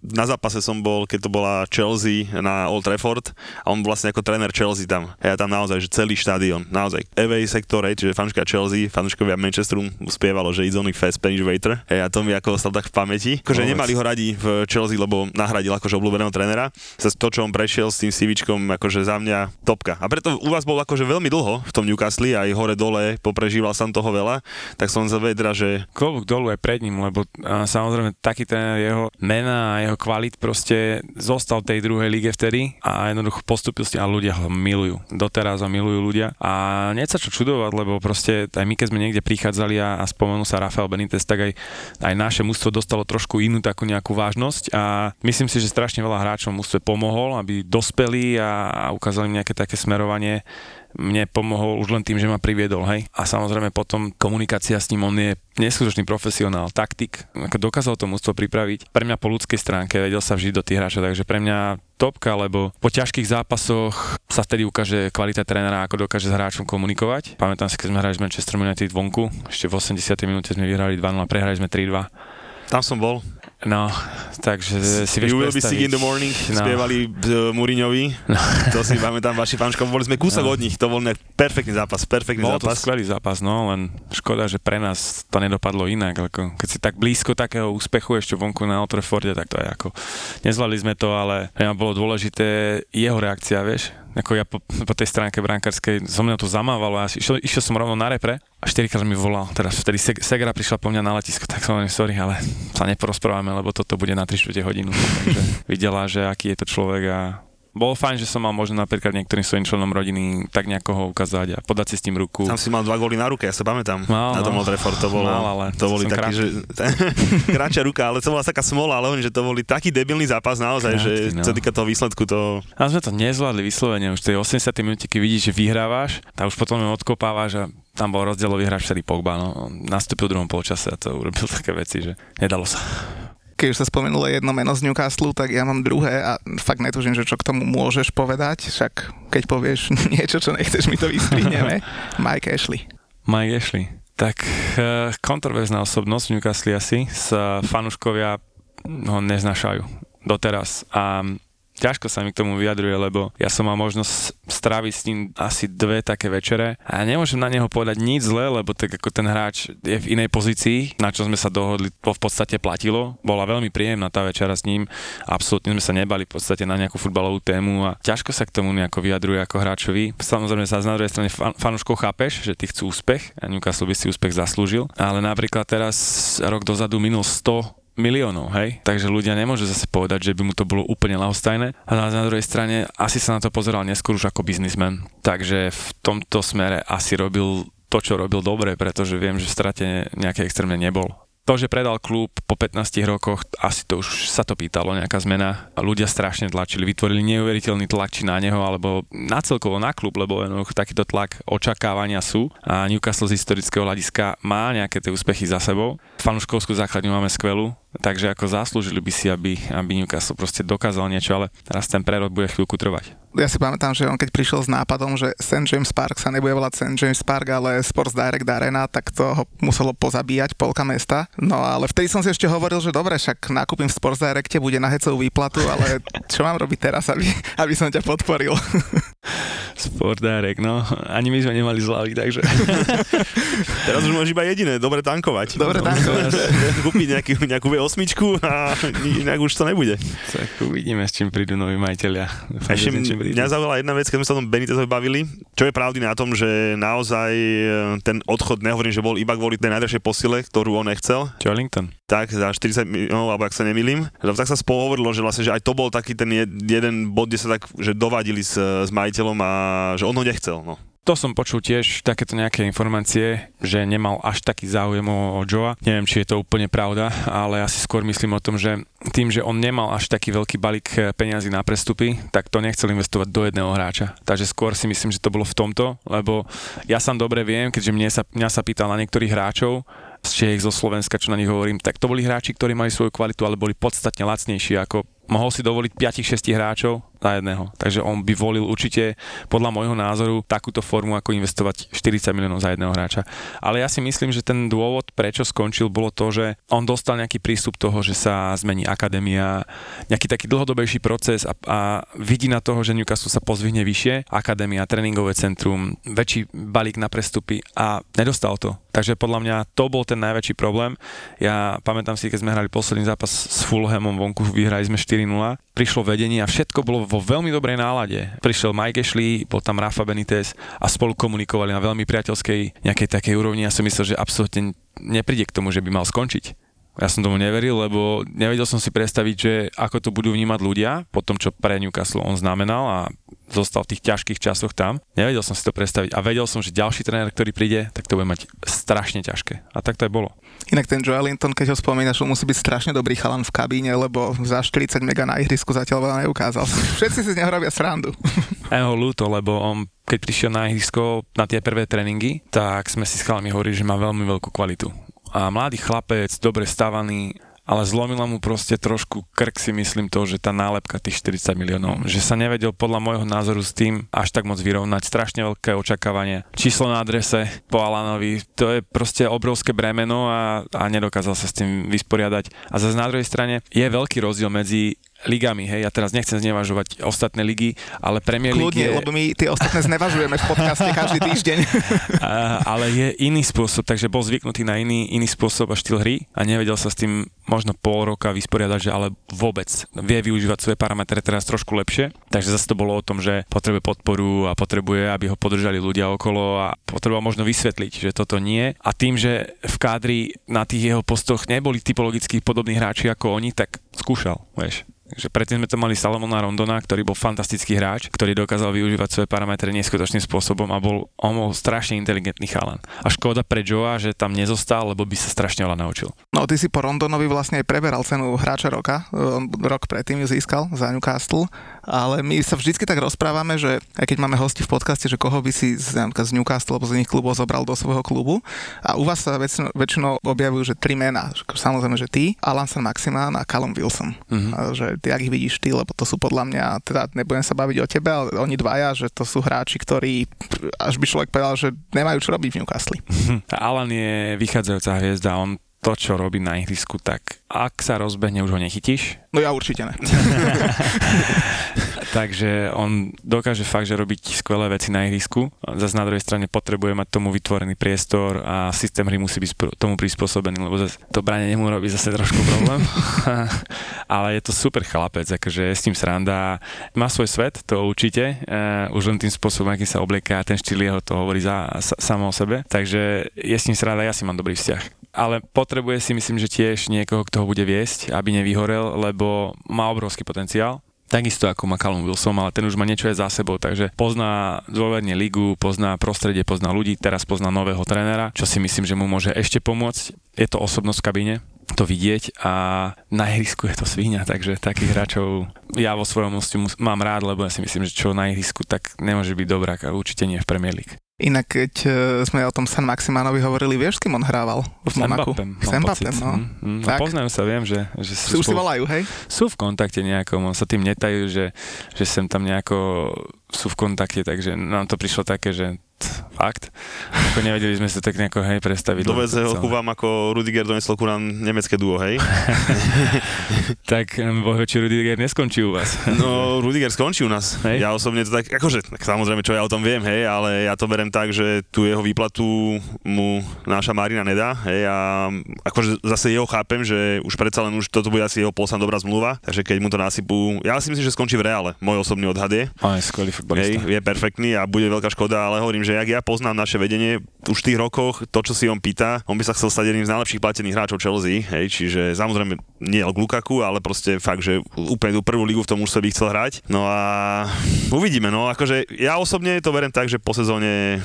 na zápase som bol, keď to bola Chelsea na Old Trafford a on vlastne ako tréner Chelsea tam. Ja tam naozaj, že celý štadión, naozaj, away sektore, čiže fanúška Chelsea, fanúškovia Manchesteru spievalo, že it's only fast Spanish waiter. A to mi ako ostal tak v pamäti. Akože nemali ho radi v Chelsea, lebo nahradil akože obľúbeného trénera. Zas to, čo on prešiel s tým CVčkom, akože za mňa topka. A preto u vás bol akože veľmi dlho v tom Newcastle, aj hore dole, poprežíval som toho veľa, tak som sa vedra, že... Klobúk dolu aj pred ním, lebo a, samozrejme taký ten jeho mena a jeho kvalit proste zostal tej druhej lige vtedy a jednoducho postupil ste a ľudia ho milujú. Doteraz ho milujú ľudia a nie sa čo čudovať, lebo proste aj my, keď sme niekde prichádzali a, a spomenul sa Rafael Benitez, tak aj, aj naše mužstvo dostalo trošku inú takú nejakú vážnosť a myslím si, že strašne veľa hráčov mužstve pomohol, aby dospeli a, a ukázali nejaké také smerovanie mne pomohol už len tým, že ma priviedol, hej. A samozrejme potom komunikácia s ním, on je neskutočný profesionál, taktik, ako dokázal to mústvo pripraviť. Pre mňa po ľudskej stránke vedel sa vžiť do tých hráčov, takže pre mňa topka, lebo po ťažkých zápasoch sa vtedy ukáže kvalita trénera, ako dokáže s hráčom komunikovať. Pamätám si, keď sme hrali s Manchester United vonku, ešte v 80. minúte sme vyhrali 2-0, prehrali sme 3-2. Tam som bol. No, takže si vieš You will be sick in the morning, no. spievali uh, Muriňovi. No. To si pamätám, vaši fanškom, boli sme kúsok no. od nich, to bol perfektný zápas, perfektný bol zápas. to skvelý zápas, no, len škoda, že pre nás to nedopadlo inak, ako keď si tak blízko takého úspechu ešte vonku na Old Trafforde, tak to je ako, nezvládli sme to, ale pre mňa bolo dôležité jeho reakcia, vieš, ako ja po, po tej stránke brankárskej, som mňa to zamávalo a išiel, išiel som rovno na repre a štyrikrát mi volal. Teraz vtedy Segra prišla po mňa na letisko, tak som hovoril, sorry, ale sa neporozprávame, lebo toto bude na 3 hodinu. Takže videla, že aký je to človek a bolo fajn, že som mal možno napríklad niektorým svojim členom rodiny tak nejako ho ukázať a podať si s tým ruku. Tam si mal dva góly na ruke, ja sa pamätám. Mal, na tom no. Trefford to bolo, mal, ale to boli takí, že kráčia ruka, ale to bola taká smola, ale že to boli taký debilný zápas naozaj, Krátky, že no. čo týka toho výsledku to... A sme to nezvládli vyslovene, už tej 80. minúte, keď vidíš, že vyhrávaš, tak už potom odkopávaš a tam bol rozdielový hráč vtedy Pogba, no. Nastúpil v druhom polčase a to urobil také veci, že nedalo sa. Keď už sa spomenulo jedno meno z Newcastle, tak ja mám druhé a fakt netužím, že čo k tomu môžeš povedať, však keď povieš niečo, čo nechceš, mi to vystrihneme. Mike Ashley. Mike Ashley. Tak uh, kontroverzná osobnosť v Newcastle asi, s fanúškovia ho neznašajú doteraz. A ťažko sa mi k tomu vyjadruje, lebo ja som mal možnosť stráviť s ním asi dve také večere a ja nemôžem na neho povedať nič zlé, lebo tak ako ten hráč je v inej pozícii, na čo sme sa dohodli, to v podstate platilo. Bola veľmi príjemná tá večera s ním, absolútne sme sa nebali v podstate na nejakú futbalovú tému a ťažko sa k tomu nejako vyjadruje ako hráčovi. Samozrejme sa na druhej strane fan, fanúškov chápeš, že ty chcú úspech a Newcastle by si úspech zaslúžil, ale napríklad teraz rok dozadu minul 100 miliónov, hej? Takže ľudia nemôžu zase povedať, že by mu to bolo úplne lahostajné. A na, na druhej strane asi sa na to pozeral neskôr už ako biznismen. Takže v tomto smere asi robil to, čo robil dobre, pretože viem, že v strate nejaké extrémne nebol to, že predal klub po 15 rokoch, asi to už sa to pýtalo, nejaká zmena. Ľudia strašne tlačili, vytvorili neuveriteľný tlak či na neho, alebo na celkovo na klub, lebo takýto tlak očakávania sú a Newcastle z historického hľadiska má nejaké tie úspechy za sebou. Fanuškovskú základňu máme skvelú, takže ako zaslúžili by si, aby, aby Newcastle proste dokázal niečo, ale teraz ten prerod bude chvíľku trvať ja si pamätám, že on keď prišiel s nápadom, že St. James Park sa nebude volať St. James Park, ale Sports Direct Arena, tak to ho muselo pozabíjať polka mesta. No ale vtedy som si ešte hovoril, že dobre, však nakúpim v Sports Directe, bude na hecovú výplatu, ale čo mám robiť teraz, aby, aby som ťa podporil? Sport Direct, no. Ani my sme nemali zľavy, takže... teraz už môžeš iba jediné, dobre tankovať. Dobre tankovať. Kúpiť nejaký, nejakú V8 a inak už to nebude. Tak uvidíme, s čím prídu noví majiteľia. Ešte mňa zaujala jedna vec, keď sme sa o tom Benitezovi bavili, čo je pravdy na tom, že naozaj e, ten odchod, nehovorím, že bol iba kvôli tej najdražšej posile, ktorú on nechcel. Charlington. Tak, za 40 miliónov, alebo ak sa nemýlim. Tak sa spolu hovorilo, že vlastne, že aj to bol taký ten jeden bod, kde sa tak, že dovadili s, s majiteľom a že on ho nechcel. No. To som počul tiež takéto nejaké informácie, že nemal až taký záujem o Joa. Neviem, či je to úplne pravda, ale asi skôr myslím o tom, že tým, že on nemal až taký veľký balík eh, peňazí na prestupy, tak to nechcel investovať do jedného hráča. Takže skôr si myslím, že to bolo v tomto, lebo ja sám dobre viem, keďže mne sa, mňa sa pýtal na niektorých hráčov, z Čech, zo Slovenska, čo na nich hovorím, tak to boli hráči, ktorí mali svoju kvalitu, ale boli podstatne lacnejší ako mohol si dovoliť 5-6 hráčov na jedného. Takže on by volil určite podľa môjho názoru takúto formu, ako investovať 40 miliónov za jedného hráča. Ale ja si myslím, že ten dôvod, prečo skončil, bolo to, že on dostal nejaký prístup toho, že sa zmení akadémia, nejaký taký dlhodobejší proces a, a vidí na toho, že Newcastle sa pozvihne vyššie, akadémia, tréningové centrum, väčší balík na prestupy a nedostal to. Takže podľa mňa to bol ten najväčší problém. Ja pamätám si, keď sme hrali posledný zápas s Fulhamom vonku, vyhrali sme 4-0, prišlo vedenie a všetko bolo vo veľmi dobrej nálade. Prišiel Mike Ashley, bol tam Rafa Benitez a spolu komunikovali na veľmi priateľskej nejakej takej úrovni. Ja som myslel, že absolútne nepríde k tomu, že by mal skončiť. Ja som tomu neveril, lebo nevedel som si predstaviť, že ako to budú vnímať ľudia po tom, čo pre Newcastle on znamenal a zostal v tých ťažkých časoch tam. Nevedel som si to predstaviť a vedel som, že ďalší tréner, ktorý príde, tak to bude mať strašne ťažké. A tak to aj bolo. Inak ten Joel Linton, keď ho spomínaš, on musí byť strašne dobrý chalan v kabíne, lebo za 40 mega na ihrisku zatiaľ veľa neukázal. Všetci si z neho robia srandu. Ja ho ľúto, lebo on keď prišiel na ihrisko na tie prvé tréningy, tak sme si s chalami hovorili, že má veľmi veľkú kvalitu a mladý chlapec, dobre stavaný, ale zlomila mu proste trošku krk si myslím to, že tá nálepka tých 40 miliónov, že sa nevedel podľa môjho názoru s tým až tak moc vyrovnať, strašne veľké očakávanie. Číslo na adrese po Alanovi, to je proste obrovské bremeno a, a nedokázal sa s tým vysporiadať. A zase na druhej strane je veľký rozdiel medzi ligami, hej, ja teraz nechcem znevažovať ostatné ligy, ale Premier League Kľudne, je... lebo my tie ostatné znevažujeme v podcaste každý týždeň. a, ale je iný spôsob, takže bol zvyknutý na iný, iný spôsob a štýl hry a nevedel sa s tým možno pol roka vysporiadať, že ale vôbec vie využívať svoje parametre teraz trošku lepšie. Takže zase to bolo o tom, že potrebuje podporu a potrebuje, aby ho podržali ľudia okolo a potreboval možno vysvetliť, že toto nie. A tým, že v kádri na tých jeho postoch neboli typologicky podobní hráči ako oni, tak skúšal, vieš že predtým sme to mali Salomona Rondona, ktorý bol fantastický hráč, ktorý dokázal využívať svoje parametre neskutočným spôsobom a bol, on bol strašne inteligentný chalan. A škoda pre Joa, že tam nezostal, lebo by sa strašne veľa naučil. No ty si po Rondonovi vlastne aj preberal cenu hráča roka, on rok predtým ju získal za Newcastle, ale my sa vždycky tak rozprávame, že aj keď máme hosti v podcaste, že koho by si z, z Newcastle alebo z iných klubov zobral do svojho klubu a u vás sa väčšinou, väčšinou objavujú, že tri mená, samozrejme, že ty, Alan San Maximan a Callum Wilson. Mm-hmm. A, že ty, ak ich vidíš ty, lebo to sú podľa mňa, teda nebudem sa baviť o tebe, ale oni dvaja, že to sú hráči, ktorí, až by človek povedal, že nemajú čo robiť v Newcastle. Alan je vychádzajúca hviezda, on to, čo robí na ihrisku, tak ak sa rozbehne, už ho nechytíš. No ja určite ne. Takže on dokáže fakt, že robiť skvelé veci na ihrisku. Zase na druhej strane potrebuje mať tomu vytvorený priestor a systém hry musí byť tomu prispôsobený, lebo zase to branie nemu robí zase trošku problém. Ale je to super chlapec, akože je s tým sranda. Má svoj svet, to určite. Uh, už len tým spôsobom, aký sa obleká, ten štýl jeho to hovorí za, sa, samo o sebe. Takže je s ním sranda, ja si mám dobrý vzťah ale potrebuje si myslím, že tiež niekoho, kto ho bude viesť, aby nevyhorel, lebo má obrovský potenciál Takisto ako má Callum Wilson, ale ten už má niečo aj za sebou, takže pozná dôverne ligu, pozná prostredie, pozná ľudí, teraz pozná nového trénera, čo si myslím, že mu môže ešte pomôcť. Je to osobnosť v kabíne, to vidieť a na ihrisku je to svíňa, takže takých hráčov ja vo svojom mám rád, lebo ja si myslím, že čo na ihrisku tak nemôže byť dobrá, určite nie v Premier League. Inak keď e, sme o tom San Maximanovi hovorili, vieš, s kým on hrával v Monaku? S Mbappem, no. Mm, mm, tak. Poznajú sa, viem, že... že sú, už si volajú, hej? Sú v kontakte nejakom, on sa tým netajú, že, že sem tam nejako sú v kontakte, takže nám to prišlo také, že fakt. Ako nevedeli sme sa tak nejako, hej, predstaviť. Doveze ho ku vám ako Rudiger doneslo ku nám nemecké duo, hej? tak bohe, či Rudiger neskončí u vás. no, Rudiger skončí u nás. Hej? Ja osobne to tak, akože, tak samozrejme, čo ja o tom viem, hej, ale ja to berem tak, že tu jeho výplatu mu naša Marina nedá, hej, a akože zase jeho chápem, že už predsa len už toto bude asi jeho posledná dobrá zmluva, takže keď mu to nasypú, ja si myslím, že skončí v reále, môj osobný odhad je. Je skvelý futbalista. Hej, je perfektný a bude veľká škoda, ale hovorím, že ak ja poznám naše vedenie, už v tých rokoch, to, čo si on pýta, on by sa chcel stať jedným z najlepších platených hráčov Chelsea, hej, čiže samozrejme nie Lukaku, ale proste fakt, že úplne tú prvú ligu v tom už by chcel hrať. No a uvidíme, no akože ja osobne to berem tak, že po sezóne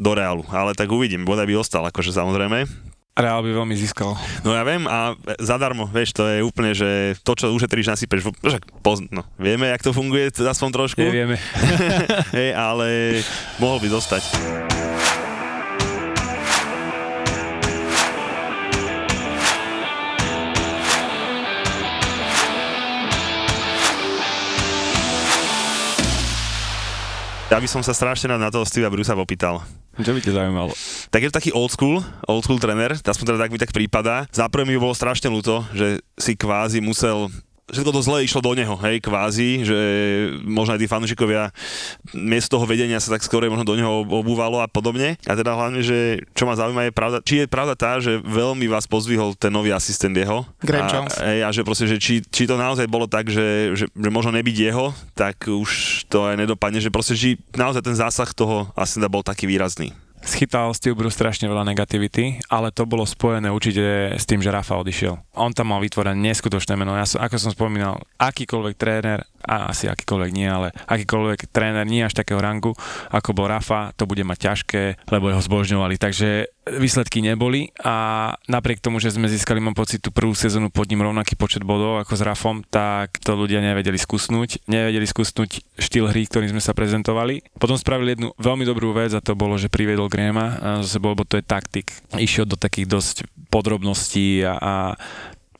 do Realu, ale tak uvidím, bodaj by ostal, akože samozrejme. Reál by veľmi získal. No ja viem a zadarmo, vieš, to je úplne, že to, čo ušetríš, nasypeš, však poz, no, vieme, jak to funguje, aspoň trošku. Nevieme. Hej, ale mohol by zostať. Ja by som sa strašne na toho Steva Brusa opýtal. Čo by ťa zaujímalo? Tak je to taký old school, old school tréner, aspoň teda tak mi tak prípada. Za mi bolo strašne ľúto, že si kvázi musel všetko to zle išlo do neho, hej, kvázi, že možno aj tí fanúšikovia miesto toho vedenia sa tak skôr možno do neho obúvalo a podobne. A teda hlavne, že čo ma zaujíma je pravda, či je pravda tá, že veľmi vás pozvihol ten nový asistent jeho. Graham a, Jones. Hej, a že proste, že či, či to naozaj bolo tak, že, že, že možno nebyť jeho, tak už to aj nedopadne, že proste, či naozaj ten zásah toho asistenta bol taký výrazný schytal Steve Bruce strašne veľa negativity, ale to bolo spojené určite s tým, že Rafa odišiel. On tam mal vytvorené neskutočné meno. Ja som, ako som spomínal, akýkoľvek tréner, a asi akýkoľvek nie, ale akýkoľvek tréner nie až takého rangu, ako bol Rafa, to bude mať ťažké, lebo jeho zbožňovali. Takže výsledky neboli a napriek tomu, že sme získali, mám pocit, tú prvú sezónu pod ním rovnaký počet bodov ako s Rafom, tak to ľudia nevedeli skúsnuť. Nevedeli skúsnuť štýl hry, ktorým sme sa prezentovali. Potom spravili jednu veľmi dobrú vec a to bolo, že priviedol Grahama, zase bol, bo to je taktik. Išiel do takých dosť podrobností a, a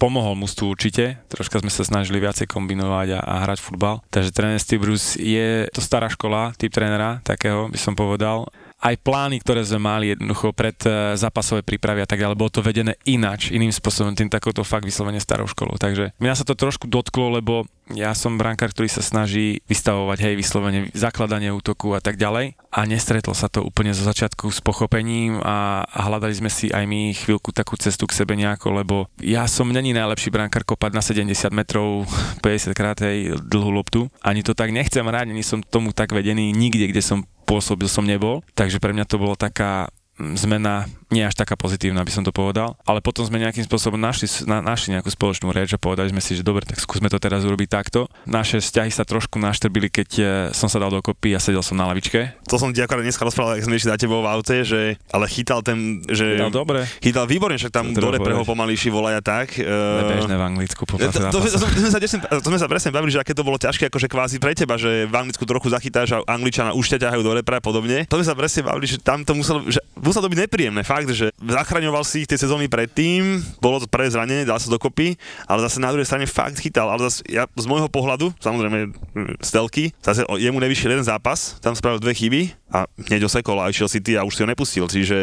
pomohol tu určite, troška sme sa snažili viacej kombinovať a, a hrať futbal. Takže tréner Steve Bruce je to stará škola, typ trénera, takého by som povedal aj plány, ktoré sme mali jednoducho pred e, zápasové prípravy a tak ďalej, bolo to vedené ináč, iným spôsobom, tým takouto fakt vyslovene starou školou. Takže mňa sa to trošku dotklo, lebo ja som brankár, ktorý sa snaží vystavovať, hej, vyslovene zakladanie útoku a tak ďalej a nestretlo sa to úplne zo začiatku s pochopením a, a hľadali sme si aj my chvíľku takú cestu k sebe nejako, lebo ja som není najlepší brankár kopať na 70 metrov 50 krát hej, dlhú loptu, ani to tak nechcem hrať, ani som tomu tak vedený nikde, kde som pôsobil som nebol, takže pre mňa to bolo taká mm, zmena nie až taká pozitívna, by som to povedal. Ale potom sme nejakým spôsobom našli, na, našli nejakú spoločnú reč a povedali sme si, že dobre, tak skúsme to teraz urobiť takto. Naše vzťahy sa trošku naštrbili, keď e, som sa dal dokopy a sedel som na lavičke. To som ti akorát dneska rozprával, ak sme išli za tebou v aute, že ale chytal ten, že... Chytal dobre. Chytal výborne, však tam do repreho pomalejší volaja tak. Bežné v Anglicku po to sme sa presne bavili, že aké to bolo ťažké, akože kvázi pre teba, že v Anglicku trochu zachytáš a Angličana už ťa ťahajú do repre a podobne. To sme sa presne bavili, že tam to muselo, že muselo to byť nepríjemné. Fakt, že zachraňoval si ich tie sezóny predtým, bolo to prvé zranenie, dal sa dokopy, ale zase na druhej strane fakt chytal. Ale zase ja z môjho pohľadu, samozrejme z telky, zase jemu nevyšiel jeden zápas, tam spravil dve chyby a hneď osekol a išiel si ty a už si ho nepustil, čiže...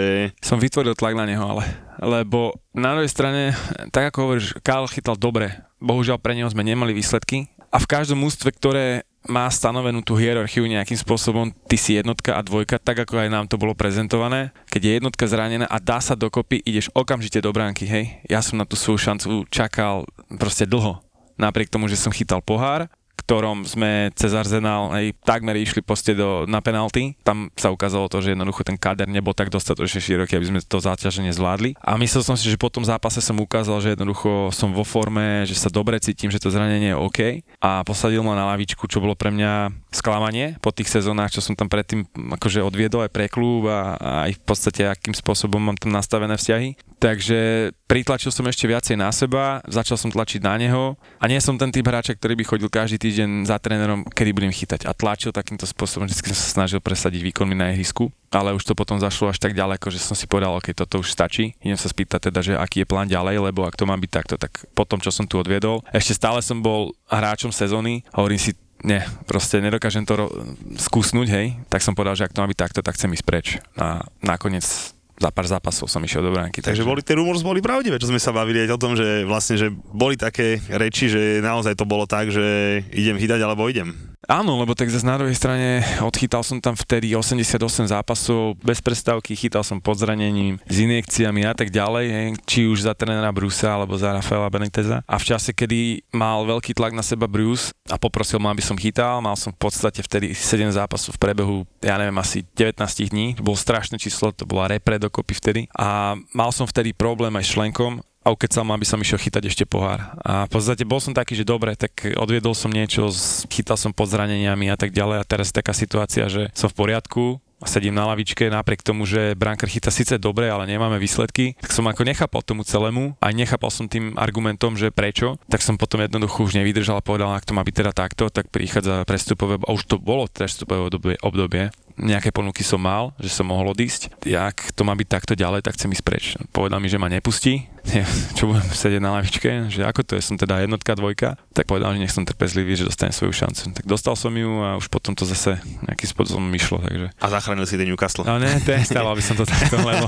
Som vytvoril tlak na neho, ale lebo na druhej strane, tak ako hovoríš, Kyle chytal dobre. Bohužiaľ pre neho sme nemali výsledky a v každom ústve, ktoré má stanovenú tú hierarchiu nejakým spôsobom, ty si jednotka a dvojka, tak ako aj nám to bolo prezentované. Keď je jednotka zranená a dá sa dokopy, ideš okamžite do bránky, hej. Ja som na tú svoju šancu čakal proste dlho. Napriek tomu, že som chytal pohár ktorom sme cez Arsenal aj takmer išli poste do, na penalty. Tam sa ukázalo to, že jednoducho ten kader nebol tak dostatočne široký, aby sme to záťaženie zvládli. A myslel som si, že po tom zápase som ukázal, že jednoducho som vo forme, že sa dobre cítim, že to zranenie je OK. A posadil ma na lavičku, čo bolo pre mňa sklamanie po tých sezónach, čo som tam predtým akože odviedol aj pre klub a, a aj v podstate akým spôsobom mám tam nastavené vzťahy. Takže pritlačil som ešte viacej na seba, začal som tlačiť na neho a nie som ten typ hráča, ktorý by chodil každý týždeň za trénerom, kedy budem chytať a tlačil takýmto spôsobom, vždy som sa snažil presadiť výkonmi na ihrisku, ale už to potom zašlo až tak ďaleko, že som si povedal, OK, toto už stačí. Idem sa spýtať teda, že aký je plán ďalej, lebo ak to má byť takto, tak po tom, čo som tu odviedol, ešte stále som bol hráčom sezóny, hovorím si, nie, proste nedokážem to ro- skúsnuť, hej, tak som povedal, že ak to má byť takto, tak chcem ísť preč. A nakoniec za pár zápasov som išiel do bránky. Takže, takže boli tie rumors boli pravdivé, čo sme sa bavili aj o tom, že vlastne, že boli také reči, že naozaj to bolo tak, že idem chytať alebo idem. Áno, lebo tak zase na druhej strane odchytal som tam vtedy 88 zápasov bez prestávky, chytal som pod zranením, s injekciami a tak ďalej, hej, či už za trénera Brusa alebo za Rafaela Beniteza. A v čase, kedy mal veľký tlak na seba Bruce a poprosil ma, aby som chytal, mal som v podstate vtedy 7 zápasov v prebehu, ja neviem, asi 19 dní, to bolo strašné číslo, to bola repre dokopy vtedy. A mal som vtedy problém aj s šlenkom a ukecal ma, aby som išiel chytať ešte pohár. A v podstate bol som taký, že dobre, tak odviedol som niečo, chytal som pod zraneniami a tak ďalej. A teraz taká situácia, že som v poriadku, sedím na lavičke, napriek tomu, že Branker chyta síce dobre, ale nemáme výsledky, tak som ako nechápal tomu celému a nechápal som tým argumentom, že prečo, tak som potom jednoducho už nevydržal a povedal, ak to má byť teda takto, tak prichádza prestupové, a už to bolo prestupové obdobie, obdobie nejaké ponuky som mal, že som mohol odísť. Jak to má byť takto ďalej, tak chcem ísť preč. Povedal mi, že ma nepustí, čo budem sedieť na lavičke, že ako to je, som teda jednotka, dvojka, tak povedal, že nech som trpezlivý, že dostanem svoju šancu. Tak dostal som ju a už potom to zase nejakým spôsobom išlo. Takže... A zachránil si ten Newcastle. No ne, stával by som to takto, lebo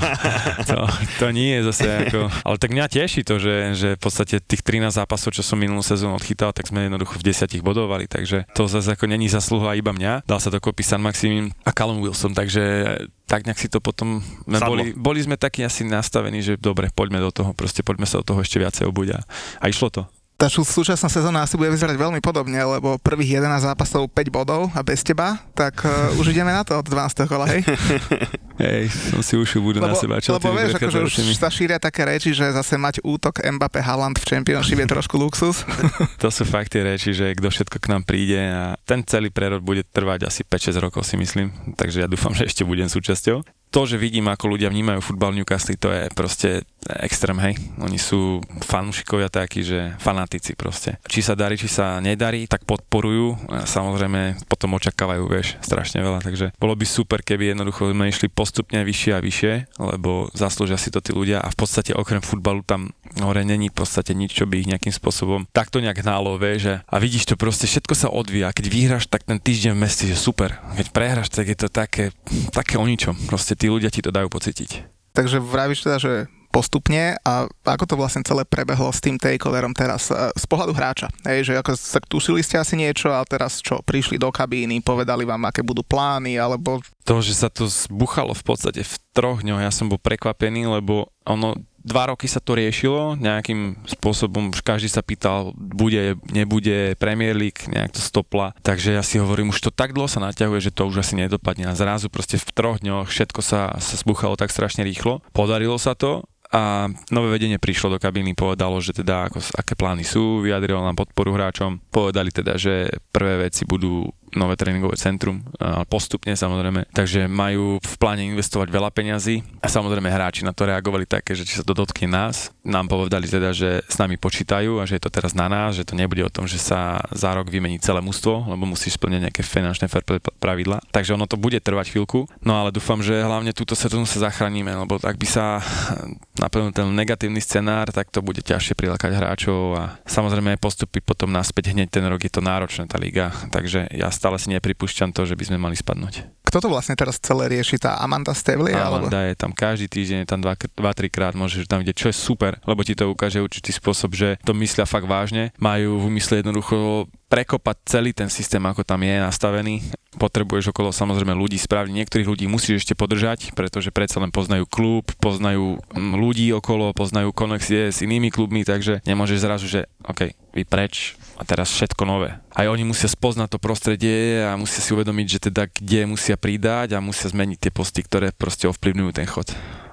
to, to nie je zase ako... Ale tak mňa teší to, že, že v podstate tých 13 zápasov, čo som minulú sezónu odchytal, tak sme jednoducho v 10 bodovali, takže to zase ako není zasluha iba mňa. Dal sa dokopy San Maximín a Callum Wilson, takže tak nejak si to potom... Boli, boli sme takí asi nastavení, že dobre, poďme do toho, proste poďme sa do toho ešte viacej obuť a, a išlo to tá súčasná sezóna asi bude vyzerať veľmi podobne, lebo prvých 11 zápasov 5 bodov a bez teba, tak uh, už ideme na to od 12. kola, hej? Hej, som si ušiel budú na seba. Čo lebo vieš, akože už sa šíria také reči, že zase mať útok Mbappé Haaland v Championship je trošku luxus. to sú fakt tie reči, že kto všetko k nám príde a ten celý prerod bude trvať asi 5-6 rokov si myslím, takže ja dúfam, že ešte budem súčasťou to, že vidím, ako ľudia vnímajú futbal Newcastle, to je proste extrém, hej. Oni sú fanúšikovia takí, že fanatici proste. Či sa darí, či sa nedarí, tak podporujú. A samozrejme potom očakávajú, vieš, strašne veľa. Takže bolo by super, keby jednoducho sme išli postupne vyššie a vyššie, lebo zaslúžia si to tí ľudia a v podstate okrem futbalu tam hore není v podstate nič, čo by ich nejakým spôsobom takto nejak hnálo, vieš. A vidíš to proste, všetko sa odvíja. Keď vyhráš, tak ten týždeň v meste je super. Keď prehráš, tak je to také, také o ničom. Proste tí ľudia ti to dajú pocítiť. Takže vravíš teda, že postupne a ako to vlastne celé prebehlo s tým takeoverom teraz z pohľadu hráča. Hej, že ako sa tušili ste asi niečo a teraz čo, prišli do kabíny, povedali vám, aké budú plány, alebo... To, že sa to zbuchalo v podstate v troch dňoch, ja som bol prekvapený, lebo ono dva roky sa to riešilo, nejakým spôsobom už každý sa pýtal, bude, nebude Premier League, nejak to stopla, takže ja si hovorím, už to tak dlho sa naťahuje, že to už asi nedopadne. A zrazu proste v troch dňoch všetko sa, sa sbuchalo tak strašne rýchlo. Podarilo sa to, a nové vedenie prišlo do kabíny, povedalo, že teda ako, aké plány sú, vyjadrilo nám podporu hráčom, povedali teda, že prvé veci budú nové tréningové centrum, postupne samozrejme, takže majú v pláne investovať veľa peňazí. A samozrejme hráči na to reagovali také, že či sa to dotkne nás, nám povedali teda, že s nami počítajú a že je to teraz na nás, že to nebude o tom, že sa za rok vymení celé mužstvo, lebo musíš splňať nejaké finančné pravidla, takže ono to bude trvať chvíľku, no ale dúfam, že hlavne túto sezónu sa zachránime, lebo ak by sa naplnil ten negatívny scenár, tak to bude ťažšie prilákať hráčov a samozrejme postupy potom naspäť. Hneď ten rok je to náročné tá liga, takže ja stále si nepripúšťam to, že by sme mali spadnúť. Kto to vlastne teraz celé rieši? Tá Amanda Stevli? Amanda alebo? je tam každý týždeň, je tam 2-3 krát, môžeš tam vidieť, čo je super, lebo ti to ukáže určitý spôsob, že to myslia fakt vážne. Majú v úmysle jednoducho prekopať celý ten systém, ako tam je nastavený. Potrebuješ okolo samozrejme ľudí spraviť. Niektorých ľudí musíš ešte podržať, pretože predsa len poznajú klub, poznajú mm, ľudí okolo, poznajú konexie s inými klubmi, takže nemôžeš zrazu, že OK, vy preč a teraz všetko nové. Aj oni musia spoznať to prostredie a musia si uvedomiť, že teda kde musia pridať a musia zmeniť tie posty, ktoré proste ovplyvňujú ten chod.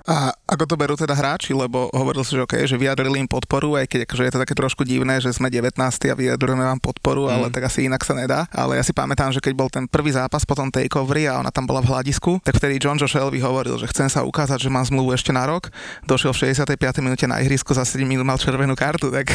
A ako to berú teda hráči, lebo hovoril si, že okay, že vyjadrili im podporu, aj keď akože je to také trošku divné, že sme 19 a vyjadrujeme vám podporu, mm. ale tak asi inak sa nedá. Ale ja si pamätám, že keď bol ten prvý zápas potom takeovery a ona tam bola v hľadisku, tak vtedy John Joe Shelby hovoril, že chcem sa ukázať, že mám zmluvu ešte na rok. Došiel v 65. minúte na ihrisku, za 7 minút mal červenú kartu. Tak...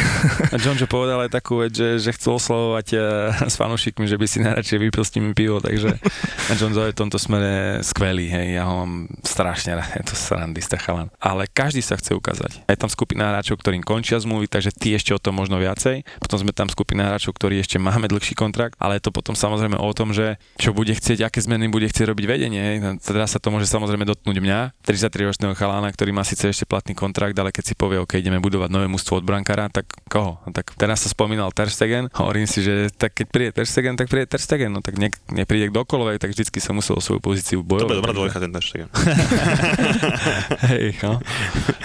A John Joe povedal aj takú vec, že, že chcel oslovovať eh, s fanúšikmi, že by si najradšej vypil s nimi pivo, takže John Joe je v tomto smere skvelý, hej, ja ho mám strašne rád, je to srandista chalan. Ale každý sa chce ukázať. Je tam skupina hráčov, ktorým končia zmluvy, takže ty ešte o tom možno viacej. Potom sme tam skupina hráčov, ktorí ešte máme dlhší kontrakt, ale je to potom samozrejme o tom, že čo bude chcieť, aké zmeny bude chcieť robiť vedenie. Teda sa to môže samozrejme dotknúť mňa, 33-ročného chalána, ktorý má síce ešte platný kontrakt, ale keď si povie, OK, ideme budovať nové mužstvo od brankára, tak koho? No, tak teraz sa spomínal Ter Stegen, hovorím si, že tak keď príde Ter Stegen, tak príde Ter Stegen, no tak ne, nepríde kdokoľvek, tak vždycky sa musel svoju pozíciu bojovať. To bude dobrá dvojka ten Ter Stegen. Hej, no.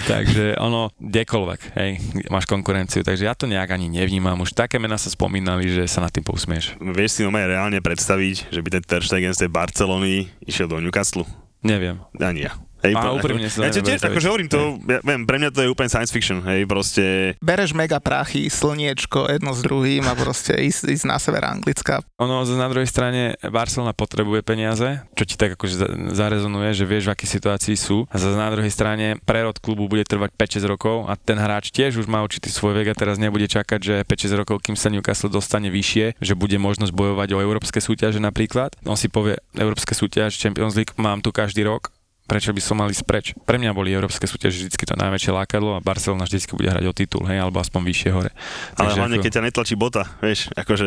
takže ono, kdekoľvek, hej, máš konkurenciu, takže ja to nejak ani nevnímam. Už také mená sa spomínali, že sa nad tým pousmieš. Vieš si nomaj reálne predstaviť, že by ten Ter Stegen z tej Barcelony išiel do Newcastle? Neviem. Ani ja. Hej, a úprimne ako, ja tiež akože hovorím to, ja, viem, pre mňa to je úplne science fiction, hej, proste. Bereš mega prachy, slniečko, jedno s druhým a proste ísť, ísť na sever Anglicka. Ono na druhej strane Barcelona potrebuje peniaze, čo ti tak akože zarezonuje, že vieš, v akej situácii sú. A zase na druhej strane prerod klubu bude trvať 5-6 rokov a ten hráč tiež už má určitý svoj vek a teraz nebude čakať, že 5-6 rokov, kým sa Newcastle dostane vyššie, že bude možnosť bojovať o európske súťaže napríklad. On si povie, európske súťaž, Champions League mám tu každý rok prečo by som mal ísť preč. Pre mňa boli európske súťaže vždy to najväčšie lákadlo a Barcelona vždy bude hrať o titul, hej, alebo aspoň vyššie hore. Ale hlavne, ako... keď ťa netlačí bota, vieš, akože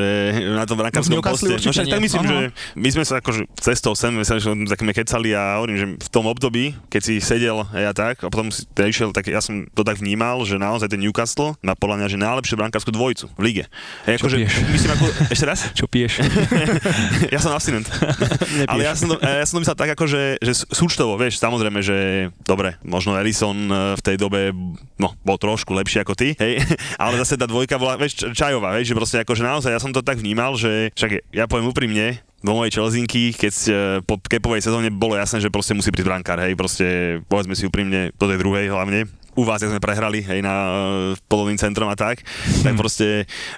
na tom brankárskom no, poste. No však tak myslím, Aha. že my sme sa akože cestou sem, my sa takými kecali a hovorím, že v tom období, keď si sedel ja tak a potom si išiel, tak ja som to tak vnímal, že naozaj ten Newcastle má podľa mňa, že najlepšiu brankárskú dvojicu v lige. Hej, akože, myslím, ako, ešte raz? Čo piješ? ja som abstinent. Ale ja som, to, ja som to myslel tak, ako, že, že súčtovo, vieš, vieš, samozrejme, že dobre, možno Ellison e, v tej dobe no, bol trošku lepší ako ty, hej, ale zase tá dvojka bola, vieš, čajová, vieš, že proste akože naozaj ja som to tak vnímal, že však ja poviem úprimne, do mojej Čelzinky, keď e, po kepovej sezóne bolo jasné, že proste musí prísť brankár, hej, proste povedzme si úprimne, do tej druhej hlavne, u vás, sme prehrali, hej, na uh, polovným centrom a tak, hmm. tak proste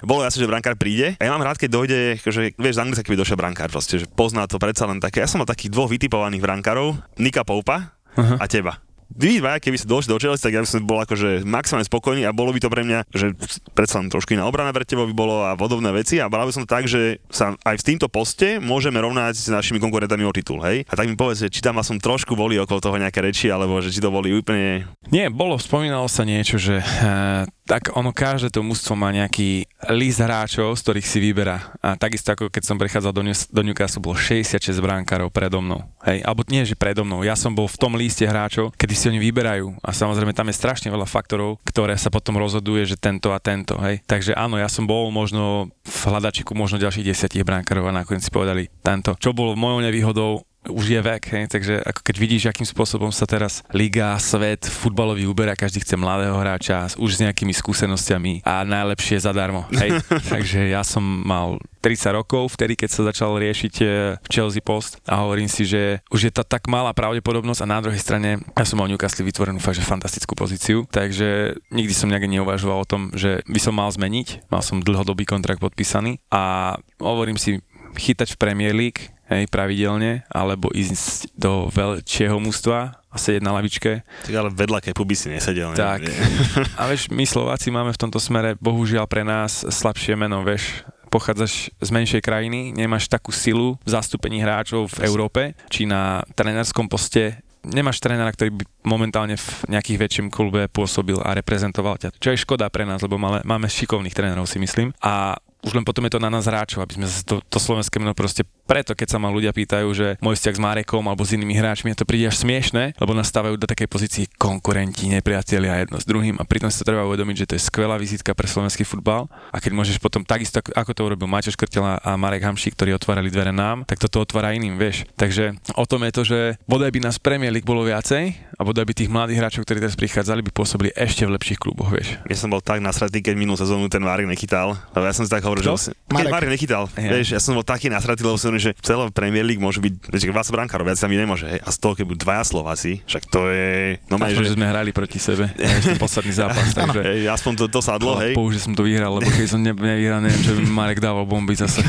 bolo jasné, že brankár príde. A ja mám rád, keď dojde, že vieš, z Anglicka, keby došiel brankár, proste, že pozná to predsa len také. Ja som mal takých dvoch vytipovaných brankárov, Nika Poupa uh-huh. a teba vy dva, keby ste došli do Chelsea, tak ja by som bol akože maximálne spokojný a bolo by to pre mňa, že predsa len trošku iná obrana pre teba by bolo a vodovné veci a bral by som to tak, že sa aj v týmto poste môžeme rovnať s našimi konkurentami o titul, hej? A tak mi povedz, či tam som trošku boli okolo toho nejaké reči, alebo že či to boli úplne... Nie, bolo, spomínalo sa niečo, že uh, tak ono každé to mústvo má nejaký list hráčov, z ktorých si vyberá. A takisto ako keď som prechádzal do, New, do Newcastle, bolo 66 bránkárov predo mnou. Hej, alebo nie, že predo mnou. Ja som bol v tom liste hráčov, kedy si oni vyberajú. A samozrejme tam je strašne veľa faktorov, ktoré sa potom rozhoduje, že tento a tento. Hej. Takže áno, ja som bol možno v hľadačiku možno ďalších desiatich bránkárov a nakoniec si povedali tento. Čo bolo mojou nevýhodou, už je vek, hej, takže ako keď vidíš, akým spôsobom sa teraz liga, svet, futbalový uberá, každý chce mladého hráča už s nejakými skúsenosťami a najlepšie zadarmo, hej. takže ja som mal 30 rokov, vtedy keď sa začal riešiť e, Chelsea Post a hovorím si, že už je to tak malá pravdepodobnosť a na druhej strane ja som mal Newcastle vytvorenú fakt, že fantastickú pozíciu, takže nikdy som nejak neuvažoval o tom, že by som mal zmeniť, mal som dlhodobý kontrakt podpísaný a hovorím si, chytať v Premier League, hej, pravidelne, alebo ísť do väčšieho mústva a sedieť na lavičke. Tak ale vedľa kepu by si nesedel. Ne? Tak. A vieš, my Slováci máme v tomto smere, bohužiaľ pre nás, slabšie meno, vieš, pochádzaš z menšej krajiny, nemáš takú silu v zastúpení hráčov v Európe, či na trénerskom poste nemáš trénera, ktorý by momentálne v nejakých väčším klube pôsobil a reprezentoval ťa. Čo je škoda pre nás, lebo máme, máme šikovných trénerov, si myslím. A už len potom je to na nás hráčov, aby sme to, to slovenské meno proste preto, keď sa ma ľudia pýtajú, že môj vzťah s Marekom alebo s inými hráčmi, to príde až smiešne, lebo nastávajú do takej pozícii konkurenti, nepriatelia jedno s druhým a pritom sa treba uvedomiť, že to je skvelá vizitka pre slovenský futbal a keď môžeš potom takisto, ako to urobil Maťo Škrtela a Marek Hamšík, ktorí otvárali dvere nám, tak toto otvára iným, vieš. Takže o tom je to, že bodaj by nás Premier League bolo viacej a bodaj by tých mladých hráčov, ktorí teraz prichádzali, by pôsobili ešte v lepších kluboch, vieš. Ja som bol tak nasratý, keď minulú sezónu ten Marek nechytal, lebo ja som si tak hovoril, že Marek. Marek nechytal, ja. vieš, ja som bol taký nasratý, lebo som že celé Premier League môže byť, vieš, 20 brankárov, viac sa mi nemôže, hej. A z toho, keď budú dvaja Slováci, však to je... No maj, že... sme hrali proti sebe, ešte posledný zápas, takže... Hej, aspoň to, to sadlo, hej. Použi som to vyhral, lebo keď som ne, nevyhral, neviem, by Marek dával bomby zase.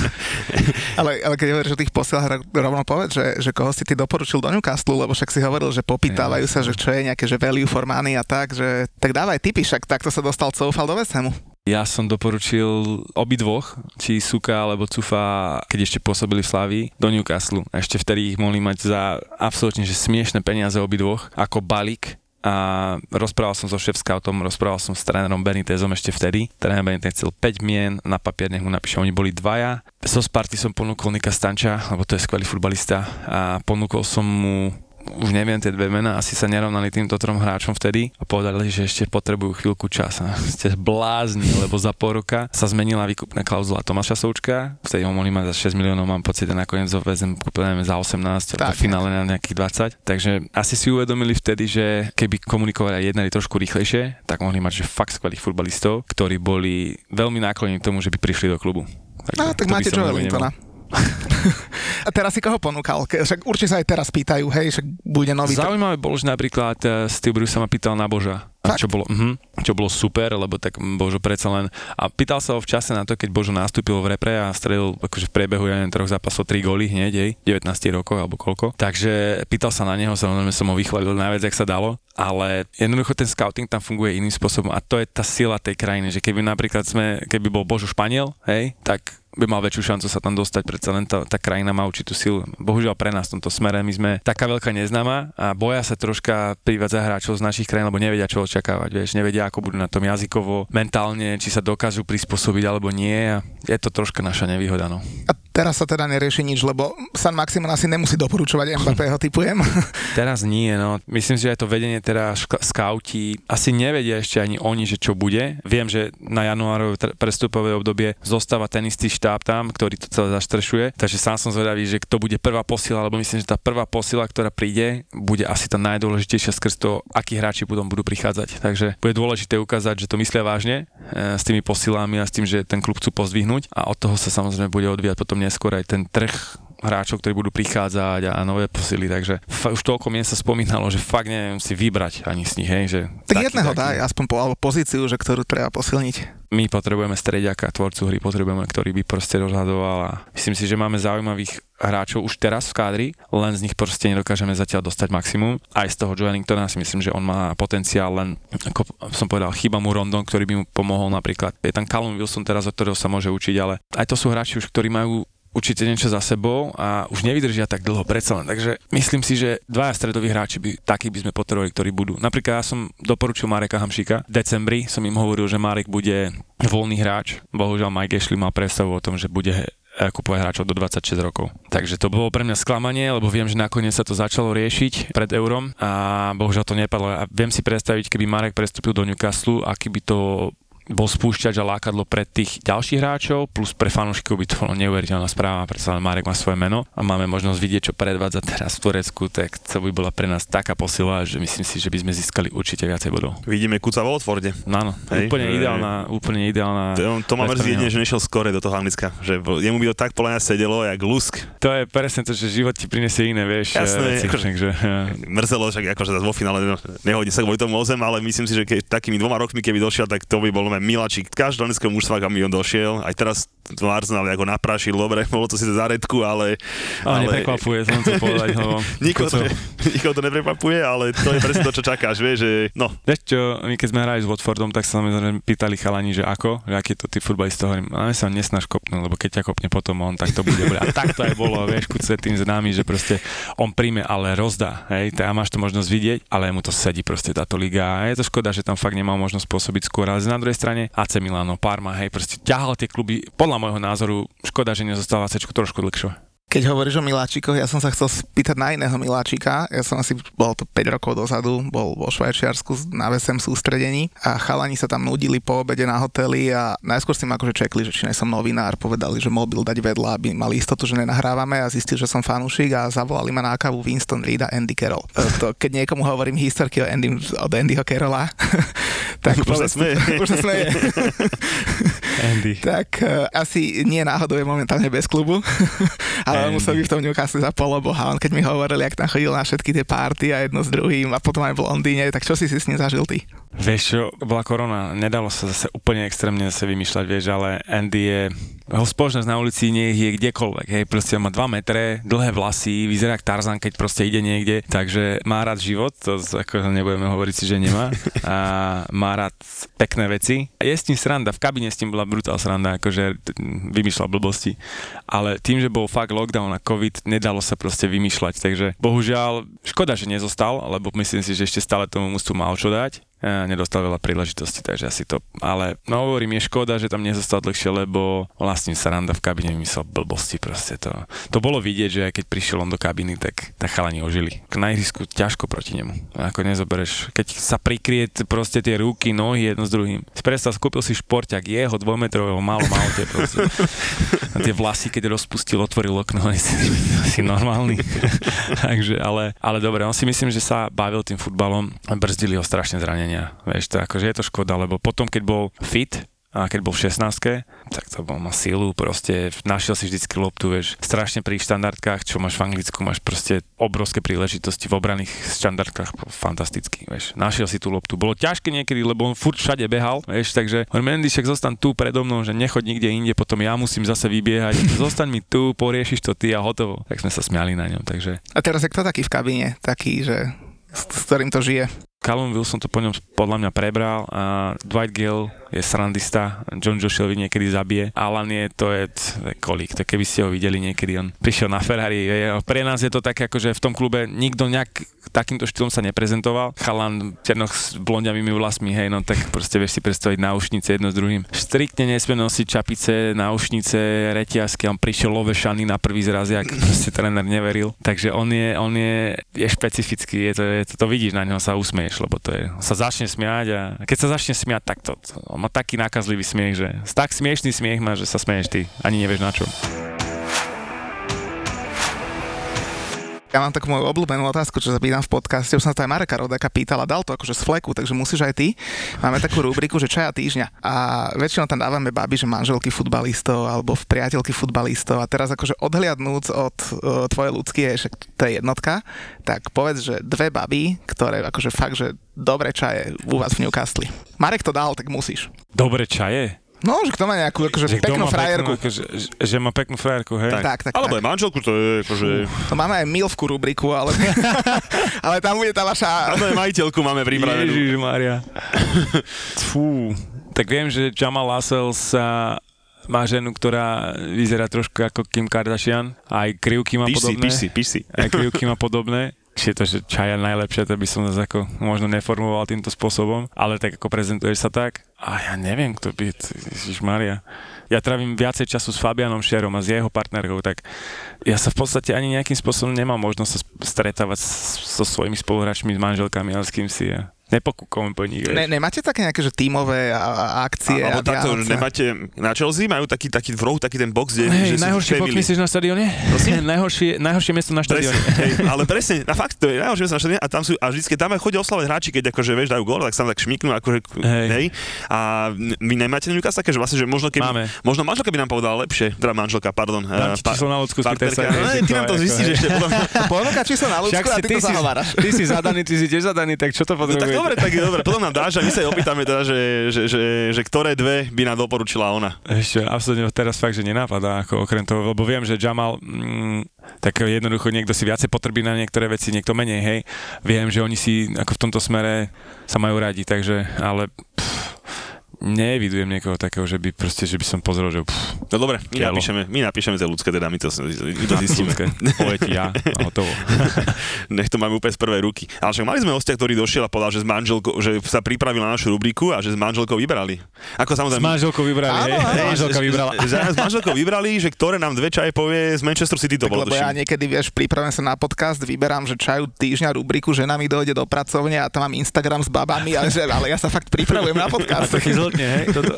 ale, ale keď hovoríš o tých posielach, rovno povedz, že, že koho si ty doporučil do Newcastle, lebo však si hovoril, že popýtavajú ja, sa, že čo je nejaké, že value for money a tak, že tak dávaj tipy, však takto sa dostal Coufal do Vesemu. Ja som doporučil obidvoch, či Suka alebo Cufa, keď ešte pôsobili v Slavii, do Newcastle. Ešte vtedy ich mohli mať za absolútne že smiešne peniaze obidvoch, ako balík a rozprával som so šéf-scoutom, rozprával som s trénerom Benitezom ešte vtedy. Tréner Benitez chcel 5 mien, na papier nech mu napíše, oni boli dvaja. So Sparty som ponúkol Nika Stanča, lebo to je skvelý futbalista a ponúkol som mu už neviem tie dve mená, asi sa nerovnali týmto trom hráčom vtedy a povedali, že ešte potrebujú chvíľku čas. A ste blázni, lebo za pol roka sa zmenila výkupná klauzula Tomáša Součka, vtedy ho mohli mať za 6 miliónov, mám pocit, a nakoniec ho vezem kúpené za 18, tak, v finále na nejakých 20. Takže asi si uvedomili vtedy, že keby komunikovali a jednali trošku rýchlejšie, tak mohli mať že fakt skvelých futbalistov, ktorí boli veľmi náklonní k tomu, že by prišli do klubu. Takže no, tak máte Joe Wellingtona. A teraz si koho ponúkal? Však určite sa aj teraz pýtajú, hej, však bude nový... Zaujímavé bolo, že napríklad uh, Steve Bruce sa ma pýtal na Boža. Fakt? Čo bolo, uh-huh, čo bolo super, lebo tak Božo predsa len... A pýtal sa ho v čase na to, keď Božo nastúpil v repre a strelil akože v priebehu ja neviem, troch zápasov 3 góly hneď, jej, 19 rokov alebo koľko. Takže pýtal sa na neho, samozrejme som ho vychválil najviac, jak sa dalo, ale jednoducho ten scouting tam funguje iným spôsobom a to je tá sila tej krajiny, že keby napríklad sme, keby bol Božo Španiel, hej, tak by mal väčšiu šancu sa tam dostať, predsa len tá, tá krajina má určitú silu. Bohužiaľ pre nás v tomto smere my sme taká veľká neznáma a boja sa troška privať za hráčov z našich krajín, lebo nevedia, čo očakávať, vieš, nevedia, ako budú na tom jazykovo, mentálne, či sa dokážu prispôsobiť alebo nie a je to troška naša nevýhoda. No. A teraz sa teda nerieši nič, lebo San Maximon asi nemusí doporučovať Mbappého, typujem. teraz nie, no. Myslím si, že aj to vedenie teda šk- skauti asi nevedia ešte ani oni, že čo bude. Viem, že na januárové prestupové obdobie zostáva ten istý štáb tam, ktorý to celé zaštrešuje. Takže sám som zvedavý, že kto bude prvá posila, lebo myslím, že tá prvá posila, ktorá príde, bude asi tá najdôležitejšia skrz to, akí hráči potom budú prichádzať. Takže bude dôležité ukázať, že to myslia vážne e, s tými posilami a s tým, že ten klub chcú pozdvihnúť a od toho sa samozrejme bude odvíjať potom neskôr aj ten trh hráčov, ktorí budú prichádzať a nové posily, takže f- už toľko mien sa spomínalo, že fakt neviem si vybrať ani z nich, hej, že... Tak taký, jedného taký. daj, aspoň po, alebo pozíciu, že ktorú treba posilniť. My potrebujeme strediaka, tvorcu hry potrebujeme, ktorý by proste rozhadoval a myslím si, že máme zaujímavých hráčov už teraz v kádri, len z nich proste nedokážeme zatiaľ dostať maximum. Aj z toho Joelingtona si myslím, že on má potenciál, len ako som povedal, chyba mu Rondon, ktorý by mu pomohol napríklad. Je tam Callum Wilson teraz, od ktorého sa môže učiť, ale aj to sú hráči už, ktorí majú určite niečo za sebou a už nevydržia tak dlho predsa len. Takže myslím si, že dvaja stredoví hráči by, takí by sme potrebovali, ktorí budú. Napríklad ja som doporučil Mareka Hamšika. V decembri som im hovoril, že Marek bude voľný hráč. Bohužiaľ Mike Ashley mal predstavu o tom, že bude kupovať hráčov do 26 rokov. Takže to bolo pre mňa sklamanie, lebo viem, že nakoniec sa to začalo riešiť pred eurom a bohužiaľ to nepadlo. A viem si predstaviť, keby Marek prestúpil do Newcastle, aký by to bol spúšťač a lákadlo pre tých ďalších hráčov, plus pre fanúšikov by to bolo neuveriteľná správa, pretože len Marek má svoje meno a máme možnosť vidieť, čo predvádza teraz v Turecku, tak to by bola pre nás taká posila, že myslím si, že by sme získali určite viacej bodov. Vidíme Kuca vo Watforde. Áno, úplne ideálna, úplne ideálna. To, to má mrzí jedine, že nešiel skore do toho Anglicka, že jemu by to tak podľa sedelo, jak lusk. To je presne to, že život ti prinesie iné, vieš. Jasné, veci, akože, takže, ja. Mrzelo, však akože vo finále no, nehodí sa kvôli tomu o zem, ale myslím si, že keď takými dvoma rokmi, keby došiel, tak to by bol Milačík. Každého anglického mužstva, kam on došiel. Aj teraz v Arsenal ako naprašil, dobre, bolo to si za redku, ale... Ale, ale neprekvapuje, som chcel povedať, lebo... nikoho, to, nikoho to neprekvapuje, ale to je presne to, čo čakáš, vieš, že no. Vieš čo, my keď sme hrali s Watfordom, tak sa samozrejme pýtali chalani, že ako, že aký to ty futbalista, hovorím, ale sa nesnaž kopnúť, lebo keď ťa kopne potom on, tak to bude A tak to aj bolo, vieš, kuce tým známy, že proste on príjme, ale rozdá, hej, a máš to možnosť vidieť, ale mu to sedí proste táto liga. A je to škoda, že tam fakt nemal možnosť pôsobiť skôr, ale na druhej strane AC Milano, Parma, hej, proste ťahal tie kluby, podľa môjho názoru, škoda, že nezostáva C trošku dlhšie. Keď hovoríš o Miláčikoch, ja som sa chcel spýtať na iného Miláčika. Ja som asi, bol to 5 rokov dozadu, bol vo Švajčiarsku na VSM sústredení a chalani sa tam nudili po obede na hoteli a najskôr si ma akože čekli, že či nie som novinár, povedali, že mobil dať vedľa, aby mali istotu, že nenahrávame a zistili, že som fanúšik a zavolali ma na kávu Winston Reed a Andy Carroll. E, to, keď niekomu hovorím historky o Andy, od Andyho Carrolla, tak už sa smeje. Už sa smeje. Andy. tak uh, asi nie náhodou je momentálne bez klubu, ale musel by v tom Newcastle za poloboha. On keď mi hovoril, jak tam chodil na všetky tie párty a jedno s druhým a potom aj v Londýne, tak čo si si s ním zažil ty? Vieš čo, bola korona, nedalo sa zase úplne extrémne zase vymýšľať, vieš, ale Andy je, jeho spoločnosť na ulici nie je kdekoľvek, hej, proste má 2 metre, dlhé vlasy, vyzerá jak Tarzan, keď proste ide niekde, takže má rád život, to ako nebudeme hovoriť si, že nemá, a má rád pekné veci. Je s tým sranda, v kabine s tým bola brutál sranda, akože vymýšľal blbosti, ale tým, že bol fakt lockdown a covid, nedalo sa proste vymýšľať, takže bohužiaľ, škoda, že nezostal, lebo myslím si, že ešte stále tomu mústvu mal čo dať, nedostal veľa príležitostí, takže asi to, ale no hovorím, je škoda, že tam nezostal dlhšie, lebo vlastne sa randa v kabine vymyslel blbosti proste to. To bolo vidieť, že keď prišiel on do kabiny, tak, tak chalani ožili. K najrisku ťažko proti nemu. Ako nezobereš, keď sa prikrie proste tie ruky, nohy jedno s druhým. Predstav, skúpil si šporťak jeho dvojmetrového malo malte proste. A tie vlasy, keď rozpustil, otvoril okno, si, si normálny. takže, ale, ale dobre, on si myslím, že sa bavil tým futbalom brzdili ho strašne zranenia zranenia. Vieš, to akože je to škoda, lebo potom, keď bol fit, a keď bol v 16 tak to bol má silu, proste našiel si vždycky loptu, vieš, strašne pri štandardkách, čo máš v Anglicku, máš proste obrovské príležitosti v obraných štandardkách, fantasticky, vieš, našiel si tú loptu. Bolo ťažké niekedy, lebo on furt všade behal, vieš, takže on Mendy však zostan tu predo mnou, že nechoď nikde inde, potom ja musím zase vybiehať, zostaň mi tu, poriešiš to ty a hotovo. Tak sme sa smiali na ňom, takže. A teraz je kto taký v kabíne, taký, že s, s ktorým to žije? Callum Wilson to po ňom podľa mňa prebral a Dwight Gill je srandista, John Joshelvi niekedy zabije. Alan je, to je, kolík, to keby ste ho videli niekedy, on prišiel na Ferrari, pre nás je to také, ako že v tom klube nikto nejak takýmto štýlom sa neprezentoval. Chalan černoch s blondiavými vlasmi, hej, no tak proste vieš si predstaviť náušnice jedno s druhým. Striktne nesmie nosiť čapice, náušnice, reťazky, on prišiel lovešany na prvý zraz, jak proste tréner neveril. Takže on je, on je, je špecifický, je to, je to, to vidíš na ňo, sa usmieš, lebo to je, sa začne smiať a keď sa začne smiať, tak to, to má taký nákazlivý smiech, že tak smiešný smiech má, že sa smeješ ty, ani nevieš na čo. Ja mám takú moju obľúbenú otázku, čo sa v podcaste. Už som sa to aj Mareka Rodeka pýtala, dal to akože z fleku, takže musíš aj ty. Máme takú rubriku, že čaja týždňa. A väčšinou tam dávame baby, že manželky futbalistov alebo v priateľky futbalistov. A teraz akože odhliadnúc od uh, tvojej ľudské, však to je jednotka, tak povedz, že dve baby, ktoré akože fakt, že dobre čaje u vás v Newcastle. Marek to dal, tak musíš. Dobre čaje? No, že kto má nejakú akože Že peknú frajerku. Peknú, akože, že, má peknú frajerku, hej? Tak, tak, tak. Alebo tak. aj manželku, to je akože... To máme aj milvku rubriku, ale, ale tam bude tá vaša... Tam aj majiteľku máme pripravenú. Ježiš Maria. Fú. Tak viem, že Jamal Lassell sa má ženu, ktorá vyzerá trošku ako Kim Kardashian. Aj krivky má Píš si, podobné. píš si, píš si. Aj krivky má podobné. Či je to, že čaja najlepšia, to by som nás ako možno neformoval týmto spôsobom, ale tak ako prezentuješ sa tak. A ja neviem, kto by, Ježiš Maria. Ja trávim viacej času s Fabianom Šerom a s jeho partnerkou, tak ja sa v podstate ani nejakým spôsobom nemám možnosť sa stretávať so svojimi spoluhráčmi, s manželkami, ale s kým si ja. Nepokúkome po nich. Ne, nemáte také nejaké, že tímové a, a akcie? Alebo a takto, že nemáte, na Chelsea majú taký, taký v rohu, taký ten box, kde Hej, že najhorší family. myslíš na štadióne? najhoršie, najhoršie miesto na štadióne. Presne, hej, ale presne, na fakt, to je najhoršie sa a tam sú, a vždycky tam aj chodia oslavať hráči, keď akože, vieš, dajú gól, tak sa tam tak šmiknú, akože, Hej. hej. A vy nemáte Newcastle také, že vlastne, že možno keby, Máme. možno manželka by nám povedala lepšie, teda manželka, pardon. Dám eh, ti číslo na hej, No, že ty nám to zistíš ešte potom. Ponúka číslo na ľudsku a ty to zahováraš. ty si zadaný, ty si tiež zadaný, tak čo to No, tak potrebujete? Dobre, tak je dobre, potom nám dáš a my sa jej opýtame teda, že, že, že, že ktoré dve by nám doporučila ona. Ešte absolútne teraz fakt, že nenápadá, ako okrem toho, lebo viem, že Jamal, mm, tak jednoducho niekto si viacej potrebí na niektoré veci, niekto menej, hej. Viem, že oni si ako v tomto smere sa majú radi, takže, ale pff, neevidujem niekoho takého, že by proste, že by som pozrel, že pff, No dobre, my Kielo. napíšeme, my napíšeme tie ľudské, teda my to, my to zistíme. ti ja a hotovo. Nech to máme úplne z prvej ruky. Ale však mali sme hostia, ktorý došiel a povedal, že, s manželkou, že sa pripravil na našu rubriku a že s manželkou vybrali. Ako S samozrejme... manželkou vybrali, Áno, hej? áno. Manželka že- vybrala. Že, že, s manželkou vybrali, že ktoré nám dve čaje povie z Manchester City to Tak, bolo lebo ja niekedy, vieš, pripravujem sa na podcast, vyberám, že čaju týždňa rubriku, žena mi dojde do pracovne a tam mám Instagram s babami, ale, že, ale ja sa fakt pripravujem na podcast. Chyzltne, hej? Toto.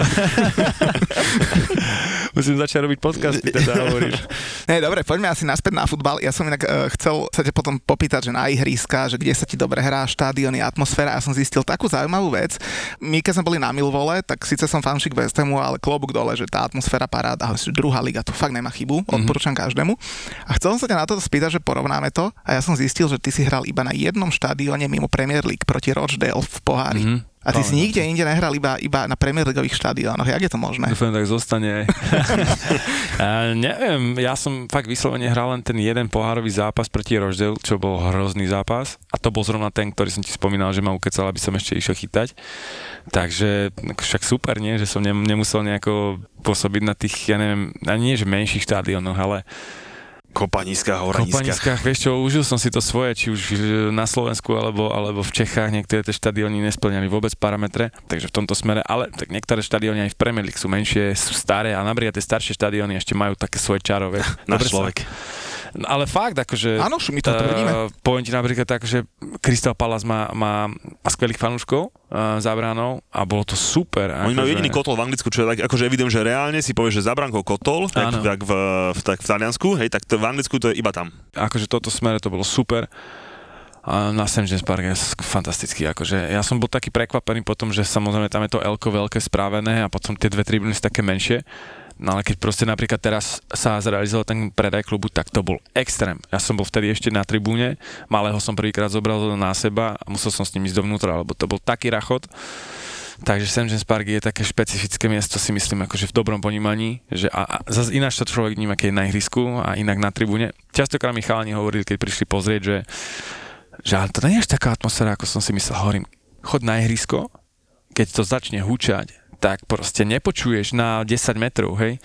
Musím začať robiť podcasty, teda hovoríš. Ne, dobre, poďme asi naspäť na futbal. Ja som inak uh, chcel sa ťa potom popýtať, že na ihriska, že kde sa ti dobre hrá, štádiony, atmosféra. Ja som zistil takú zaujímavú vec. My, keď sme boli na Milvole, tak síce som fanšik West Hamu, ale klobúk dole, že tá atmosféra paráda, druhá liga, to fakt nemá chybu, odporúčam každému. A chcel som sa ťa na to spýtať, že porovnáme to a ja som zistil, že ty si hral iba na jednom štádione mimo Premier League proti Rochdale v pohári. Mhm. A ty si nikde inde nehral iba, iba na Premier Leagueových štadiónoch. Jak je to možné? Dúfam, tak zostane aj. neviem, ja som fakt vyslovene hral len ten jeden pohárový zápas proti Roždel, čo bol hrozný zápas. A to bol zrovna ten, ktorý som ti spomínal, že ma ukecal, aby som ešte išiel chytať. Takže však super, nie? Že som nem- nemusel nejako pôsobiť na tých, ja neviem, ani nie, že menších štádionoch, ale Kopaniska, horaniska. Kopaniskách, vieš čo, užil som si to svoje, či už na Slovensku alebo, alebo v Čechách, niektoré tie štadióny nesplňali vôbec parametre, takže v tomto smere, ale tak niektoré štadióny aj v Premier League sú menšie, sú staré a napríklad tie staršie štadióny ešte majú také svoje čarové. Náš človek. No, ale fakt, akože... Áno, my to tvrdíme. poviem ti napríklad tak, že Crystal Palace má, má, má skvelých fanúškov uh, za bránou a bolo to super. Oni majú akože- jediný kotol v Anglicku, čo je tak, akože evidím, že reálne si povieš, že za bránkou kotol, tak, tak, v, v, tak v Taliansku, hej, tak to v Anglicku to je iba tam. akože toto smere to bolo super. A na St. James Park je fantastický. Akože ja som bol taký prekvapený potom, že samozrejme tam je to Elko veľké správené a potom tie dve tribúny sú také menšie. No ale keď proste napríklad teraz sa zrealizoval ten predaj klubu, tak to bol extrém. Ja som bol vtedy ešte na tribúne, malého som prvýkrát zobral na seba a musel som s ním ísť dovnútra, lebo to bol taký rachot. Takže St. James Park je také špecifické miesto, si myslím, akože v dobrom ponímaní, že a, a zase ináč to človek vníma, keď je na ihrisku a inak na tribúne. Častokrát mi chalani hovorili, keď prišli pozrieť, že, že to nie je až taká atmosféra, ako som si myslel. Hovorím, chod na ihrisko, keď to začne hučať, tak proste nepočuješ na 10 metrov, hej.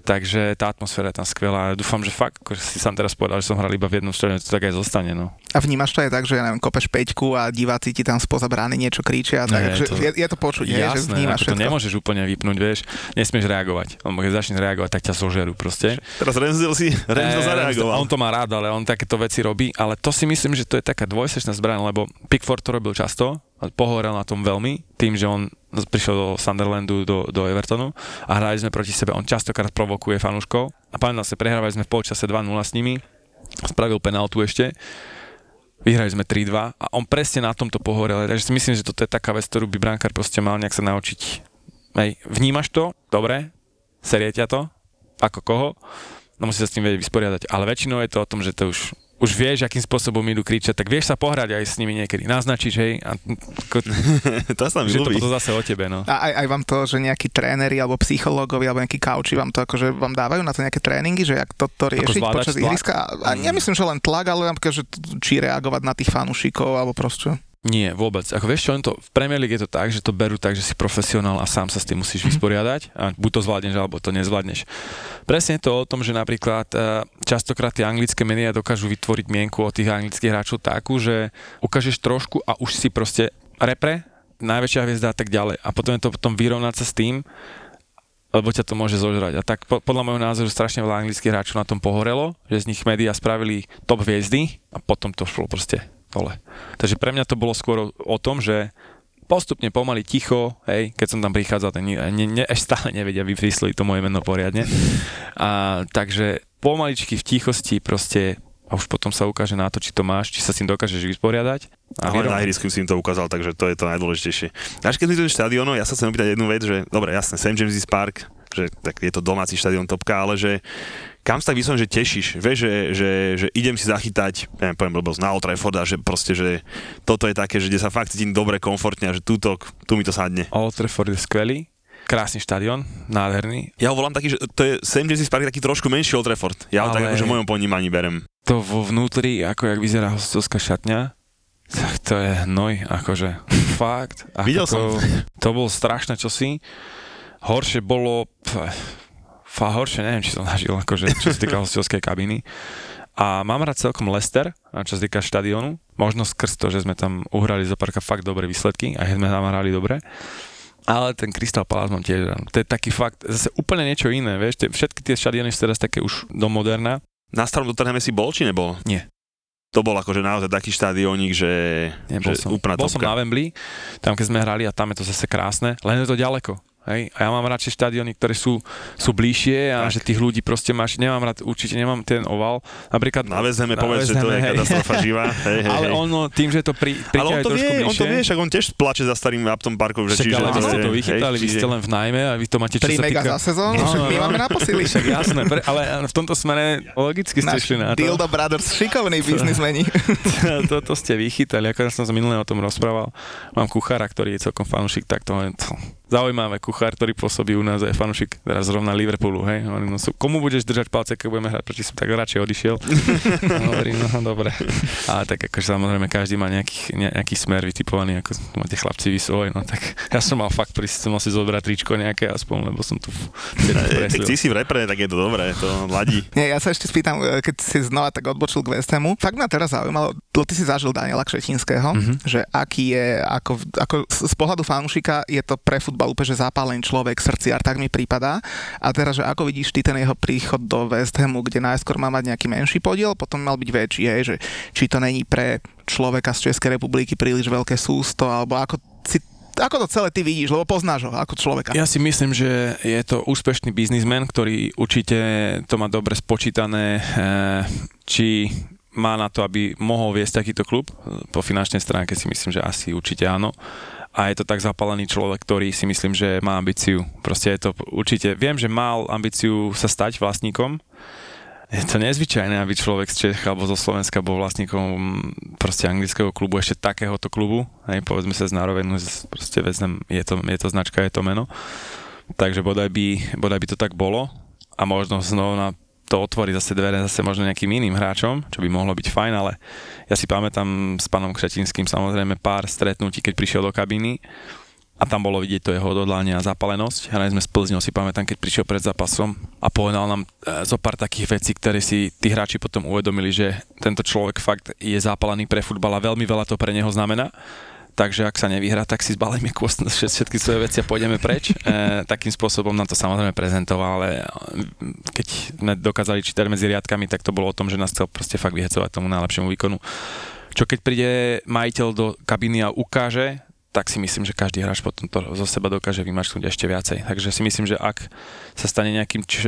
Takže tá atmosféra je tam skvelá. Dúfam, že fakt, ako si sám teraz povedal, že som hral iba v jednom štadióne, to tak aj zostane, no. A vnímaš to aj tak, že ja neviem, kopeš peťku a diváci ti tam spoza brány niečo kričia, tak, Ne, že to- je, je to počuť, hej, že Jasné, vnímaš to nemôžeš úplne vypnúť, vieš, nesmieš reagovať. Lebo keď začneš reagovať, tak ťa zožerú proste. Teraz Renzel si Renzel Eh, zareagoval. On to má rád, ale on takéto veci robí, ale to si myslím, že to je taká dvojsečná zbraň, lebo Pickford to robil často, pohorel na tom veľmi, tým, že on prišiel do Sunderlandu, do, do Evertonu a hrali sme proti sebe. On častokrát provokuje fanúškov a pamätám sa, prehrávali sme v polčase 2-0 s nimi, spravil penaltu ešte, vyhrali sme 3-2 a on presne na tomto pohorel. Takže si myslím, že toto je taká vec, ktorú by brankár proste mal nejak sa naučiť. Hej, vnímaš to? Dobre? Serie ťa to? Ako koho? No musí sa s tým vedieť vysporiadať. Ale väčšinou je to o tom, že to už už vieš, akým spôsobom idú kričať, tak vieš sa pohrať aj s nimi niekedy. Naznačiť, hej, a ko, to sa mi že to ľúbi. potom zase o tebe, no. A aj, aj vám to, že nejakí tréneri alebo psychológovia alebo nejakí kauči vám to akože vám dávajú na to nejaké tréningy, že jak to, to riešiť zvládať počas tlak? ihriska. A, a nemyslím, že len tlak, ale napríklad, že či reagovať na tých fanúšikov alebo proste. Nie, vôbec. Ako vieš čo, len to, v Premier League je to tak, že to berú tak, že si profesionál a sám sa s tým musíš vysporiadať a buď to zvládneš, alebo to nezvládneš. Presne je to o tom, že napríklad eh, častokrát tie anglické médiá dokážu vytvoriť mienku o tých anglických hráčov takú, že ukážeš trošku a už si proste repre, najväčšia hviezda a tak ďalej. A potom je to potom vyrovnať sa s tým, lebo ťa to môže zožrať. A tak po, podľa môjho názoru strašne veľa anglických hráčov na tom pohorelo, že z nich médiá spravili top hviezdy a potom to šlo proste dole. Takže pre mňa to bolo skôr o tom, že postupne pomaly ticho, hej, keď som tam prichádzal, ten, ne, ne, až stále nevedia vysloviť to moje meno poriadne. A, takže pomaličky v tichosti proste a už potom sa ukáže na to, či to máš, či sa s tým dokážeš vysporiadať. A Ale na ihrisku si im to ukázal, takže to je to najdôležitejšie. Až keď sme štadiónu, ja sa chcem opýtať jednu vec, že dobre, jasné, St. James's Park, že tak je to domáci štadión topka, ale že kam sa tak vyslovene, že tešíš, vieš, že, že, že idem si zachytať, neviem, poviem blbosť, na Old a že proste, že toto je také, že kde sa fakt cítim dobre, komfortne a že túto, tu mi to sadne. Old Trafford je skvelý, krásny štadión, nádherný. Ja ho volám taký, že to je St. James's Park taký trošku menší Old Trafford. Ja ho tak akože v mojom ponímaní berem. To vo vnútri, ako jak vyzerá hostovská šatňa, tak to je hnoj, akože fakt. Ako Videl to, som. To bolo strašné čosi. Horšie bolo, fa horšie, neviem, či som nažil, akože, čo sa týka hostovskej kabiny. A mám rád celkom Leicester, čo sa týka štadiónu. Možno skrz to, že sme tam uhrali zo parka fakt dobré výsledky, aj sme tam hrali dobre ale ten Crystal Palace mám tiež To je taký fakt, zase úplne niečo iné, vieš, tie, všetky tie štadióny sú teraz také už do moderna. Na starom Tottenhame si bol, či nebol? Nie. To bol akože naozaj taký štadiónik, že, Nebol že som. úplná Bol topka. som na Wembley, tam keď sme hrali a tam je to zase krásne, len je to ďaleko. Hej? A ja mám radšej štadióny, ktoré sú, sú bližšie a Tak. že tých ľudí proste máš, nemám rád, určite nemám ten oval. Napríklad Na na povedz, že to je hej. katastrofa živá. Hej, hej, Ale hej. ono, tým, že to pri, ale on to trošku vie, on to bližšie, vie, však on tiež plače za starým Upton Parkom, že však, čiže ale vy ste to vychytali, hej, vy ste len v najmä a vy to máte, čo 3 sa mega týka... za sezónu, No, však no, my no. máme na posily. Však jasné, pre, ale v tomto smere logicky ste šli na to. Dildo Brothers, šikovní biznismeni. Toto ste vychytali, ako ja som sa minulé o tom rozprával. Mám kuchára, ktorý je celkom fanúšik, tak to to, zaujímavé. Kuchár, ktorý pôsobí u nás, je fanúšik teraz zrovna Liverpoolu, hej. Hovorí, no, komu budeš držať palce, keď budeme hrať proti som tak radšej odišiel. Hovorím, no dobre. Ale tak akože samozrejme každý má nejaký, nejaký smer vytipovaný, ako máte chlapci vy svoj, no tak ja som mal fakt prísť, som mal si zobrať tričko nejaké aspoň, lebo som tu Eh, Tak si si v repre, tak je to dobré, to ladí. Nie, ja sa ešte spýtam, e, keď si znova tak odbočil k West Hamu. Fakt ma teraz zaujímalo, lebo ty si zažil Daniela Kšetinského, Mhm. mm-hmm. že aký je, ako, ako z pohľadu fanúšika je to pre futbal úplne, že zápalený človek, srdciar, tak mi prípada. A teraz, že ako vidíš ty ten jeho príchod do West Hamu, kde najskôr má mať nejaký menší podiel, potom mal byť väčší, hej, že či to není pre človeka z Českej republiky príliš veľké sústo, alebo ako si ako to celé ty vidíš, lebo poznáš ho ako človeka. Ja si myslím, že je to úspešný biznismen, ktorý určite to má dobre spočítané, eh, či má na to, aby mohol viesť takýto klub. Po finančnej stránke si myslím, že asi určite áno. A je to tak zapálený človek, ktorý si myslím, že má ambíciu. Proste je to určite... Viem, že mal ambíciu sa stať vlastníkom, je to nezvyčajné, aby človek z Čech alebo zo Slovenska bol vlastníkom proste anglického klubu, ešte takéhoto klubu. Hej, povedzme sa z proste vezmem, je to, je to značka, je to meno. Takže bodaj by, bodaj by to tak bolo a možno znova to otvorí zase dvere zase možno nejakým iným hráčom, čo by mohlo byť fajn, ale ja si pamätám s pánom Křetinským samozrejme pár stretnutí, keď prišiel do kabíny a tam bolo vidieť to jeho odhodlanie a zapalenosť. Hrali sme s Plzňou, si pamätám, keď prišiel pred zápasom a povedal nám e, zo pár takých vecí, ktoré si tí hráči potom uvedomili, že tento človek fakt je zapalený pre futbal a veľmi veľa to pre neho znamená. Takže ak sa nevyhrá, tak si zbalíme kôst všetky svoje veci a pôjdeme preč. E, takým spôsobom nám to samozrejme prezentoval, ale e, keď sme dokázali čítať medzi riadkami, tak to bolo o tom, že nás chcel proste fakt vyhecovať tomu najlepšiemu výkonu. Čo keď príde majiteľ do kabíny a ukáže, tak si myslím, že každý hráč potom to zo seba dokáže vymačknúť ešte viacej. Takže si myslím, že ak sa stane nejakým č-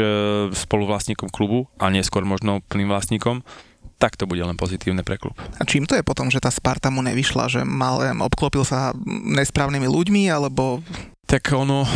spoluvlastníkom klubu a neskôr možno plným vlastníkom, tak to bude len pozitívne pre klub. A čím to je potom, že tá Sparta mu nevyšla, že mal, obklopil sa nesprávnymi ľuďmi, alebo Tak ono,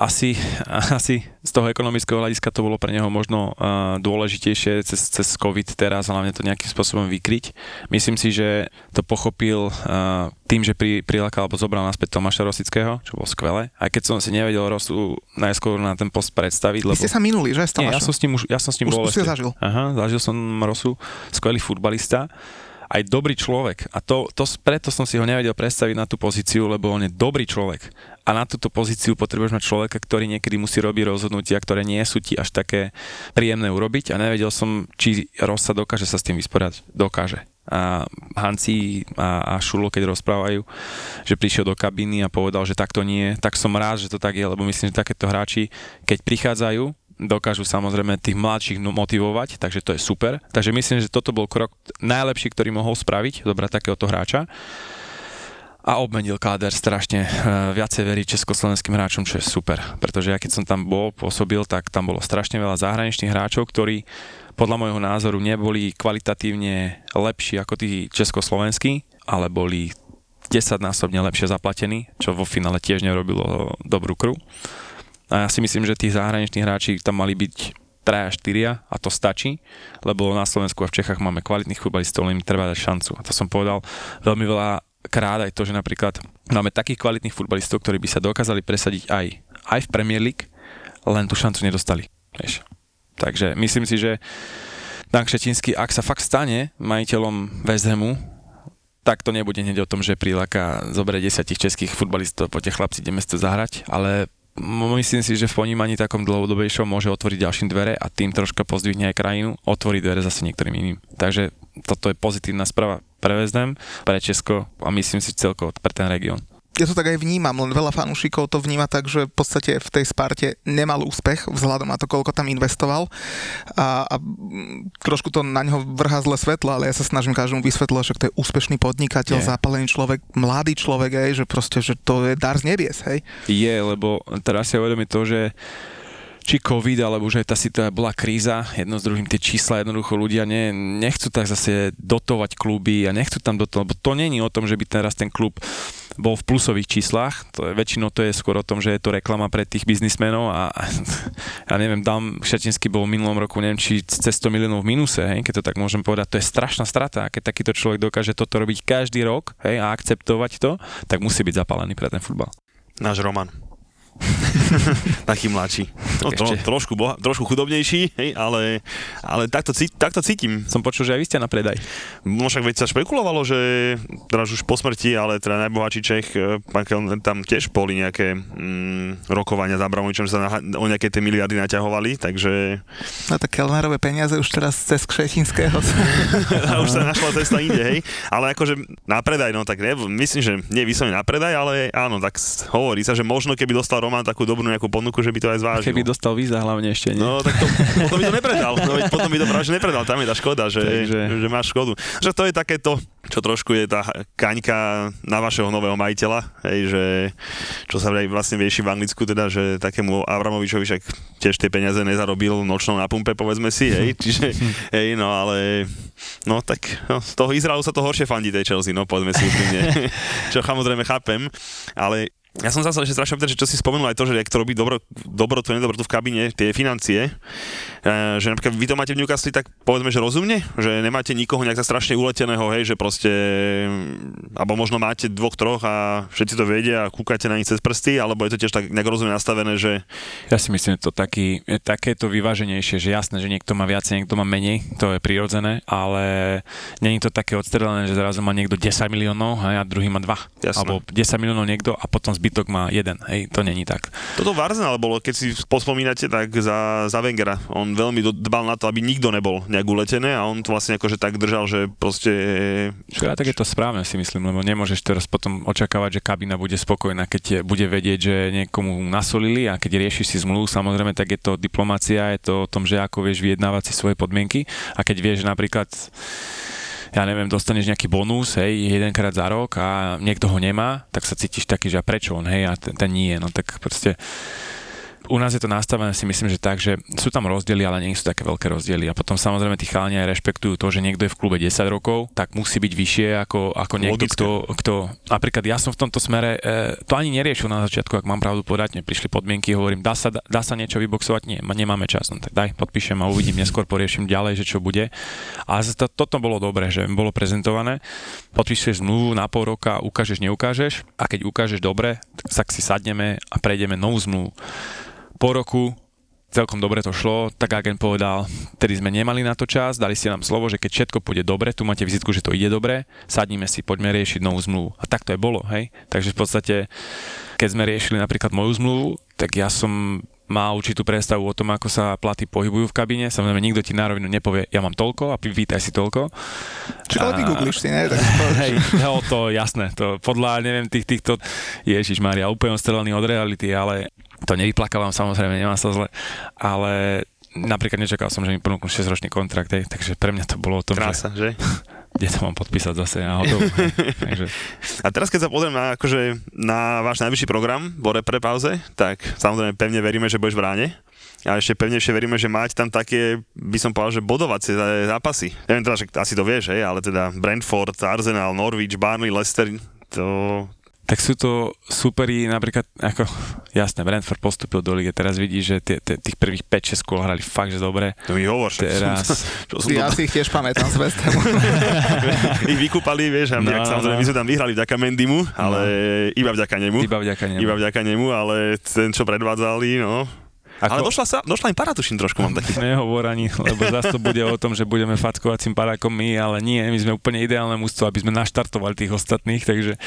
asi, asi z toho ekonomického hľadiska to bolo pre neho možno uh, dôležitejšie cez, cez COVID teraz, hlavne to nejakým spôsobom vykryť. Myslím si, že to pochopil uh, tým, že pri, prilákal alebo zobral naspäť Tomáša Rosického, čo bolo skvelé. Aj keď som si nevedel Rosu najskôr na ten post predstaviť, vy lebo... ste sa minuli, že? Nie, ja som s ním, už, ja som s ním Už bol ho ešte. zažil. Aha, zažil som Rosu, skvelý futbalista aj dobrý človek. A to, to, preto som si ho nevedel predstaviť na tú pozíciu, lebo on je dobrý človek. A na túto pozíciu potrebuješ mať človeka, ktorý niekedy musí robiť rozhodnutia, ktoré nie sú ti až také príjemné urobiť. A nevedel som, či Rosa dokáže sa s tým vysporiadať. Dokáže. A Hanci a, a Šulo, keď rozprávajú, že prišiel do kabíny a povedal, že takto nie, tak som rád, že to tak je, lebo myslím, že takéto hráči, keď prichádzajú dokážu samozrejme tých mladších no- motivovať, takže to je super. Takže myslím, že toto bol krok najlepší, ktorý mohol spraviť, dobrať takéhoto hráča a obmenil káder strašne. E, viacej verí československým hráčom, čo je super. Pretože ja keď som tam bol, pôsobil, tak tam bolo strašne veľa zahraničných hráčov, ktorí podľa môjho názoru neboli kvalitatívne lepší ako tí československí, ale boli 10-násobne lepšie zaplatení, čo vo finále tiež nerobilo dobrú kru. A ja si myslím, že tí zahraniční hráči tam mali byť 3 4 a to stačí, lebo na Slovensku a v Čechách máme kvalitných futbalistov, len im treba dať šancu. A to som povedal veľmi veľa krát aj to, že napríklad máme takých kvalitných futbalistov, ktorí by sa dokázali presadiť aj, aj v Premier League, len tú šancu nedostali. Vieš. Takže myslím si, že Dan Kšetinský, ak sa fakt stane majiteľom West Hamu, tak to nebude hneď o tom, že prílaka zoberie desiatich českých futbalistov, poďte chlapci, ideme to zahrať, ale myslím si, že v ponímaní takom dlhodobejšom môže otvoriť ďalším dvere a tým troška pozdvihne aj krajinu, otvorí dvere zase niektorým iným. Takže toto je pozitívna správa pre Vezdem, pre Česko a myslím si celkovo pre ten región ja to tak aj vnímam, len veľa fanúšikov to vníma tak, že v podstate v tej Sparte nemal úspech vzhľadom na to, koľko tam investoval a, a trošku to na ňo vrhá zle svetlo, ale ja sa snažím každému vysvetľovať, že to je úspešný podnikateľ, je. zápalený človek, mladý človek, aj, že proste, že to je dar z nebies, hej? Je, lebo teraz si uvedomí to, že či COVID, alebo že tá situácia bola kríza, jedno s druhým tie čísla, jednoducho ľudia ne, nechcú tak zase dotovať kluby a nechcú tam dotovať, lebo to není o tom, že by teraz ten klub bol v plusových číslach, to je, väčšinou to je skôr o tom, že je to reklama pre tých biznismenov a ja neviem, Dam Šatinský bol v minulom roku, neviem, či cez 100 miliónov v minuse, hej, keď to tak môžem povedať, to je strašná strata, keď takýto človek dokáže toto robiť každý rok hej, a akceptovať to, tak musí byť zapálený pre ten futbal. Náš Roman. Taký mladší. No, to, trošku, boha, trošku chudobnejší, hej, ale, ale takto, takto cítim. Som počul, že aj vy ste na predaj. No však veď sa špekulovalo, že teraz už po smrti, ale teda najbohatší Čech, e, pán Kelner, tam tiež boli nejaké mm, rokovania s Abramovičom, že sa na, o nejaké tie miliardy naťahovali, takže... No tak Kelnerové peniaze už teraz cez Kšetinského. už sa našla cesta inde, hej. Ale akože na predaj, no tak ne, myslím, že nie vyslovene na predaj, ale áno, tak hovorí sa, že možno keby dostal Roman takú dobrú nejakú ponuku, že by to aj zvážil. Keby dostal víza hlavne ešte, nie? No tak to, potom by to nepredal. No, potom by to práve nepredal, tam je tá škoda, že, Takže... že máš škodu. Že to je takéto, čo trošku je tá kaňka na vašeho nového majiteľa, hej, že čo sa vlastne vieši v Anglicku, teda, že takému Avramovičovi však tiež tie peniaze nezarobil nočnou na pumpe, povedzme si, hej, čiže, hej, no ale no tak no, z toho Izraelu sa to horšie fandí tej Chelsea, no povedzme si úprimne, čo samozrejme chápem, ale ja som sa ešte strašne opýtať, že čo si spomenul aj to, že ak to robí dobro, dobrotu, nedobrotu v kabíne, tie financie, e, že napríklad vy to máte v Newcastle tak povedzme, že rozumne, že nemáte nikoho nejak strašne uleteného, hej, že proste, alebo možno máte dvoch, troch a všetci to vedia a kúkate na nich cez prsty, alebo je to tiež tak nejak rozumne nastavené, že... Ja si myslím, že to taký, je takéto vyváženejšie, že jasné, že niekto má viacej, niekto má menej, to je prirodzené, ale není to také odstrelené, že zrazu má niekto 10 miliónov a druhý má 2. Jasné. Alebo 10 miliónov niekto a potom zbytok má jeden, hej, to není tak. Toto v Arsenal bolo, keď si pospomínate, tak za, za Wengera, on veľmi dbal na to, aby nikto nebol nejak uletené a on to vlastne akože tak držal, že proste... Čo, tak je to správne si myslím, lebo nemôžeš teraz potom očakávať, že kabina bude spokojná, keď bude vedieť, že niekomu nasolili a keď riešiš si zmluvu, samozrejme, tak je to diplomácia, je to o tom, že ako vieš vyjednávať si svoje podmienky a keď vieš napríklad ja neviem, dostaneš nejaký bonus, hej, jedenkrát za rok a niekto ho nemá, tak sa cítiš taký, že a prečo on, hej, a ten, ten nie, no tak proste u nás je to nastavené si myslím, že tak, že sú tam rozdiely, ale nie sú také veľké rozdiely. A potom samozrejme tí chalani aj rešpektujú to, že niekto je v klube 10 rokov, tak musí byť vyššie ako, ako niekto, kto, kto, napríklad ja som v tomto smere, e, to ani neriešil na začiatku, ak mám pravdu povedať, mne prišli podmienky, hovorím, dá sa, dá sa niečo vyboxovať? Nie, nemáme čas, no tak daj, podpíšem a uvidím, neskôr poriešim ďalej, že čo bude. A to, toto bolo dobré, že bolo prezentované, podpíšeš zmluvu na pol roka, ukážeš, neukážeš a keď ukážeš dobre, tak si sadneme a prejdeme novú zmluvu po roku celkom dobre to šlo, tak agent povedal, tedy sme nemali na to čas, dali ste nám slovo, že keď všetko pôjde dobre, tu máte vizitku, že to ide dobre, sadníme si, poďme riešiť novú zmluvu. A tak to je bolo, hej. Takže v podstate, keď sme riešili napríklad moju zmluvu, tak ja som má určitú predstavu o tom, ako sa platy pohybujú v kabíne. Samozrejme, nikto ti na rovinu nepovie, ja mám toľko a vítaj si toľko. Čo ale vygoogliš si, ne? Tak hej, no, to jasné. To podľa, neviem, tých, týchto, Ježiš Maria, úplne odstrelený od reality, ale to nevyplakávam samozrejme, nemám sa zle, ale napríklad nečakal som, že mi ponúknú 6-ročný kontrakt, hej, takže pre mňa to bolo o tom, Krása, že? kde to mám podpísať zase a hotovo. takže, A teraz keď sa pozriem na, akože, na váš najvyšší program po repre pauze, tak samozrejme pevne veríme, že budeš v ráne. A ešte pevnejšie veríme, že máte tam také, by som povedal, že bodovacie zápasy. Neviem teda, že asi to vieš, hej, ale teda Brentford, Arsenal, Norwich, Barney, Leicester, to, tak sú to superi, napríklad, ako, jasné, Brentford postupil do ligy, teraz vidíš, že tie, tie, tých prvých 5-6 kôl hrali fakt, že dobre. to mi hovor. Teraz- som- čo som Ja to, si ich tiež pamätám z West Hamu. ich vykúpali, vieš, a my, No, no, samozrejme, no. my sme tam vyhrali vďaka Mendimu, ale iba vďaka nemu. Iba vďaka nemu. Iba vďaka nemu, ale ten, čo predvádzali, no. Ako- Ale došla, sa, došla im para, tuším, trošku mám taký. Nehovor ani, lebo zase to bude o tom, že budeme fatkovacím parákom my, ale nie, my sme úplne ideálne mústvo, aby sme naštartovali tých ostatných, takže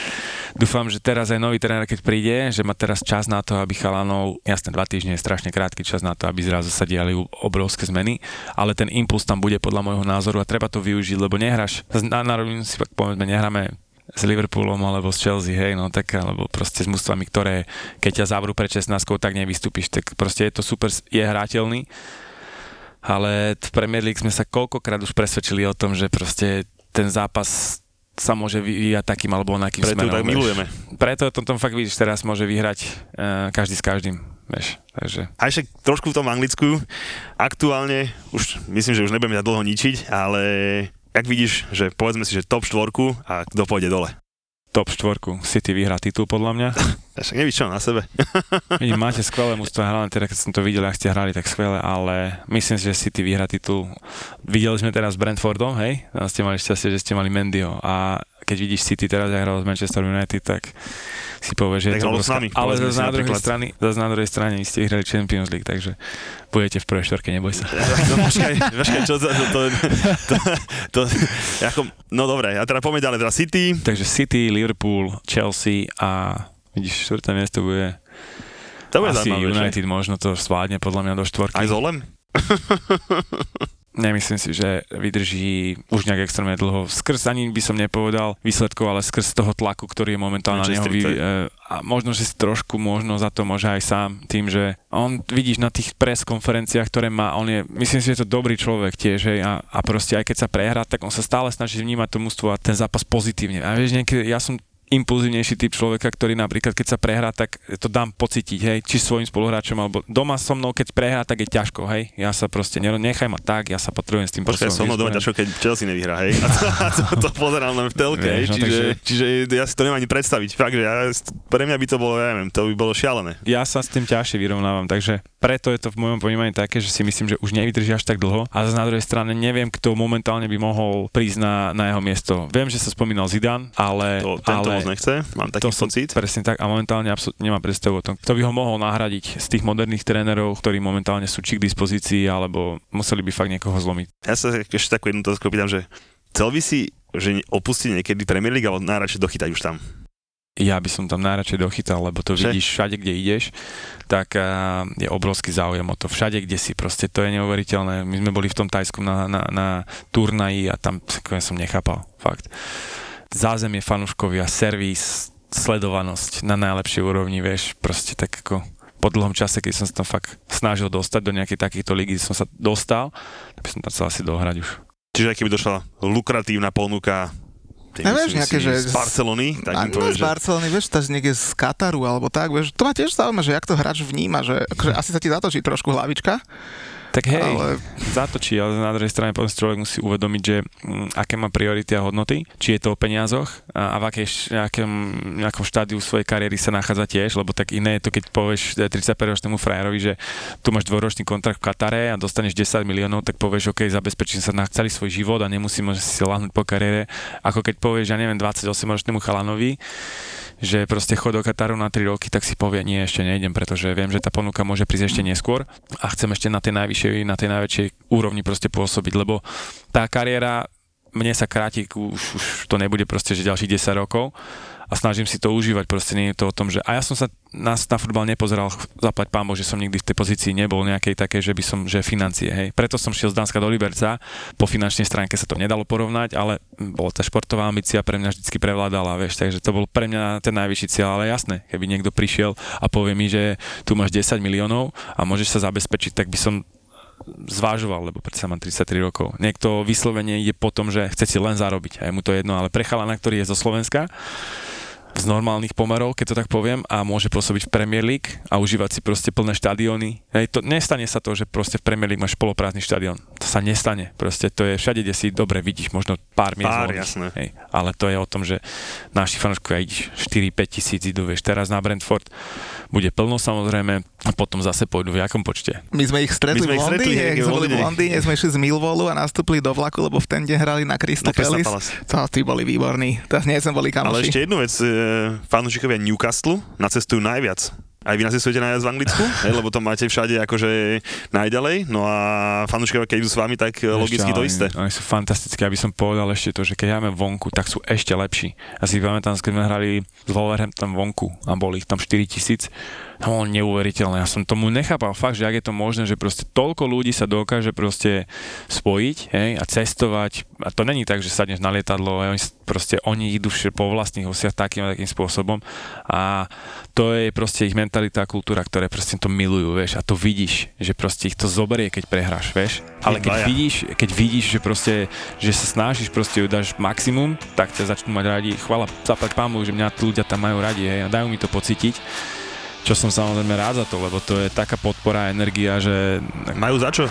dúfam, že teraz aj nový tréner, keď príde, že má teraz čas na to, aby chalanov, jasne, dva týždne je strašne krátky čas na to, aby zrazu sa diali obrovské zmeny, ale ten impuls tam bude podľa môjho názoru a treba to využiť, lebo nehráš, na, na si pak povedzme, nehráme s Liverpoolom alebo s Chelsea, hej, no tak, alebo proste s mústvami, ktoré keď ťa zavrú pred 16, tak nevystúpiš, tak proste je to super, je hrateľný, ale v Premier League sme sa koľkokrát už presvedčili o tom, že proste ten zápas sa môže vyvíjať takým alebo onakým Preto smerom. tak vieš. milujeme. Preto to tom fakt vidíš, teraz môže vyhrať uh, každý s každým, vieš, takže A ešte trošku v tom Anglicku. Aktuálne, už myslím, že už nebudeme dlho ničiť, ale jak vidíš, že povedzme si, že top štvorku a kto pôjde dole. top štvorku. City vyhrá titul podľa mňa. Však nevíš čo na sebe. Vidím, máte skvelé mústvo, hlavne teda keď som to videl, ak ste hrali tak skvelé, ale myslím si, že City vyhrá titul. Videli sme teraz s Brentfordom, hej, tam ste mali šťastie, že ste mali Mendyho a keď vidíš City teraz, jak hral z Manchester United, tak si povieš, že Tak je to obrovská- nami, Ale zase na, druhej strane, zase na druhej strane ste vyhrali Champions League, takže budete v prvej štvorke, neboj sa. No, počkaj, počkaj, čo to, to, to, to, ako, no dobre, a teda poďme ďalej, teda City, Takže City, Liverpool, Chelsea a vidíš, štvrté miesto bude to bude asi zaujímavé, že? United možno to zvládne podľa mňa do štvorky. Aj s Olem? Nemyslím si, že vydrží už nejak extrémne dlho. Skrz ani by som nepovedal výsledkov, ale skrz toho tlaku, ktorý je momentálne na neho. Vy, e, a možno, že si trošku možno za to môže aj sám tým, že on vidíš na tých pres konferenciách, ktoré má, on je, myslím si, že je to dobrý človek tiež, hej, a, a proste aj keď sa prehrá, tak on sa stále snaží vnímať to mužstvo a ten zápas pozitívne. A vieš, niekedy, ja som impulzívnejší typ človeka, ktorý napríklad keď sa prehrá, tak to dám pocítiť, hej, či svojim spoluhráčom, alebo doma so mnou, keď prehrá, tak je ťažko, hej. Ja sa proste, nero- nechaj ma tak, ja sa potrebujem s tým Počkaj, som mnou doma ťažko, keď Chelsea nevyhrá, hej? A to, a to, to pozerám len v telke, Vieš, hej? no, Čiže, takže- čiže ja si to neviem ani predstaviť. Fakt, že ja, pre mňa by to bolo, ja neviem, to by bolo šialené. ja sa s tým ťažšie vyrovnávam, takže preto je to v mojom ponímaní také, že si myslím, že už nevydrží až tak dlho a na druhej strane neviem, kto momentálne by mohol prísť na, na jeho miesto. Viem, že sa spomínal Zidane, ale, To, ale moc nechce, mám taký to pocit. presne tak a momentálne absolútne nemám predstavu o tom, kto by ho mohol nahradiť z tých moderných trénerov, ktorí momentálne sú či k dispozícii, alebo museli by fakt niekoho zlomiť. Ja sa ešte takú jednu otázku pýtam, že chcel by si že opustiť niekedy Premier League, alebo najradšej dochytať už tam? Ja by som tam najradšej dochytal, lebo to Že? vidíš všade, kde ideš, tak uh, je obrovský záujem o to. Všade, kde si, proste to je neuveriteľné. My sme boli v tom Tajsku na, na, na turnaji a tam som nechápal, fakt. Zázemie fanúškovia, servis, sledovanosť na najlepšej úrovni, vieš, proste tak ako po dlhom čase, keď som sa tam fakt snažil dostať do nejakej takýchto ligy, som sa dostal, tak by som tam chcel asi dohrať už. Čiže aj keby došla lukratívna ponuka myslím nejaké, že z Barcelony, tak im povieš, z že Barcelony, vieš, tak niekde z Kataru alebo tak, vieš, to ma tiež zaujíma, že jak to hráč vníma, že akože asi sa ti zatočí trošku hlavička, Tak hej, ale zatočí, ale na druhej strane potom človek musí uvedomiť, že mm, aké má priority a hodnoty, či je to o peniazoch a, a v akej, nejakom, nejakom štádiu svojej kariéry sa nachádza tiež, lebo tak iné je to, keď povieš eh, 35-ročnému frajerovi, že tu máš dvoročný kontrakt v Katare a dostaneš 10 miliónov, tak povieš, OK, zabezpečím sa na celý svoj život a nemusím si lahnúť po kariére, ako keď povieš, ja neviem, 28-ročnému chalanovi, že proste chod do Kataru na 3 roky, tak si povie, nie, ešte nejdem, pretože viem, že tá ponuka môže prísť ešte neskôr a chcem ešte na tej najvyššej, na tej najväčšej úrovni proste pôsobiť, lebo tá kariéra mne sa kráti, už, už to nebude proste, že ďalších 10 rokov a snažím si to užívať, proste nie je to o tom, že a ja som sa na, na futbal nepozeral, zaplať pán Boh, že som nikdy v tej pozícii nebol nejakej také, že by som, že financie, hej. Preto som šiel z Dánska do Liberca, po finančnej stránke sa to nedalo porovnať, ale bola tá športová ambícia pre mňa vždy prevládala, vieš, takže to bol pre mňa ten najvyšší cieľ, ale jasné, keby niekto prišiel a povie mi, že tu máš 10 miliónov a môžeš sa zabezpečiť, tak by som zvážoval, lebo predsa mám 33 rokov. Niekto vyslovene ide po tom, že chce si len zarobiť a je mu to jedno, ale pre chalana, ktorý je zo Slovenska, z normálnych pomerov, keď to tak poviem, a môže pôsobiť v Premier League a užívať si proste plné štadióny. Hej, to, nestane sa to, že proste v Premier League máš poloprázdny štadión. To sa nestane. Proste to je všade, kde si dobre vidíš, možno pár miest. Pár, jasné. Hej, ale to je o tom, že naši fanúškovia idú 4-5 tisíc idú, vieš, teraz na Brentford bude plno samozrejme a potom zase pôjdu v jakom počte. My sme ich stretli My sme v ich stretli Londýne, sme boli v Londýne. Sme išli z Millwallu a nastúpili do vlaku, lebo v ten deň hrali na Crystal Palace. To, tí boli výborní. To nie sme boli Ale kamoši. ešte jednu vec, fanúšikovia Newcastle nacestujú najviac. Aj vy nacestujete najviac v Anglicku, hej, lebo to máte všade akože najďalej, no a fanúšikovia, keď idú s vami, tak e, logicky Ešte, to ale isté. Oni sú fantastické, aby som povedal ešte to, že keď hráme vonku, tak sú ešte lepší. Ja si pamätám, keď sme hrali s Wolverhampton vonku a boli ich tam 4 tisíc, to bolo neuveriteľné. Ja som tomu nechápal fakt, že ak je to možné, že proste toľko ľudí sa dokáže proste spojiť hej, a cestovať. A to není tak, že sadneš na lietadlo, hej, oni, proste oni idú po vlastných osiach takým a takým spôsobom a to je proste ich mentalita a kultúra, ktoré proste to milujú, vieš, a to vidíš, že proste ich to zoberie, keď prehráš, vieš. Ale keď vidíš, keď vidíš, že proste, že sa snažíš, proste dáš maximum, tak ťa začnú mať radi. Chvala, zaplať pámu, že mňa tí ľudia tam majú radi, hej, a dajú mi to pocítiť. Čo som samozrejme rád za to, lebo to je taká podpora a energia, že Majú za čo?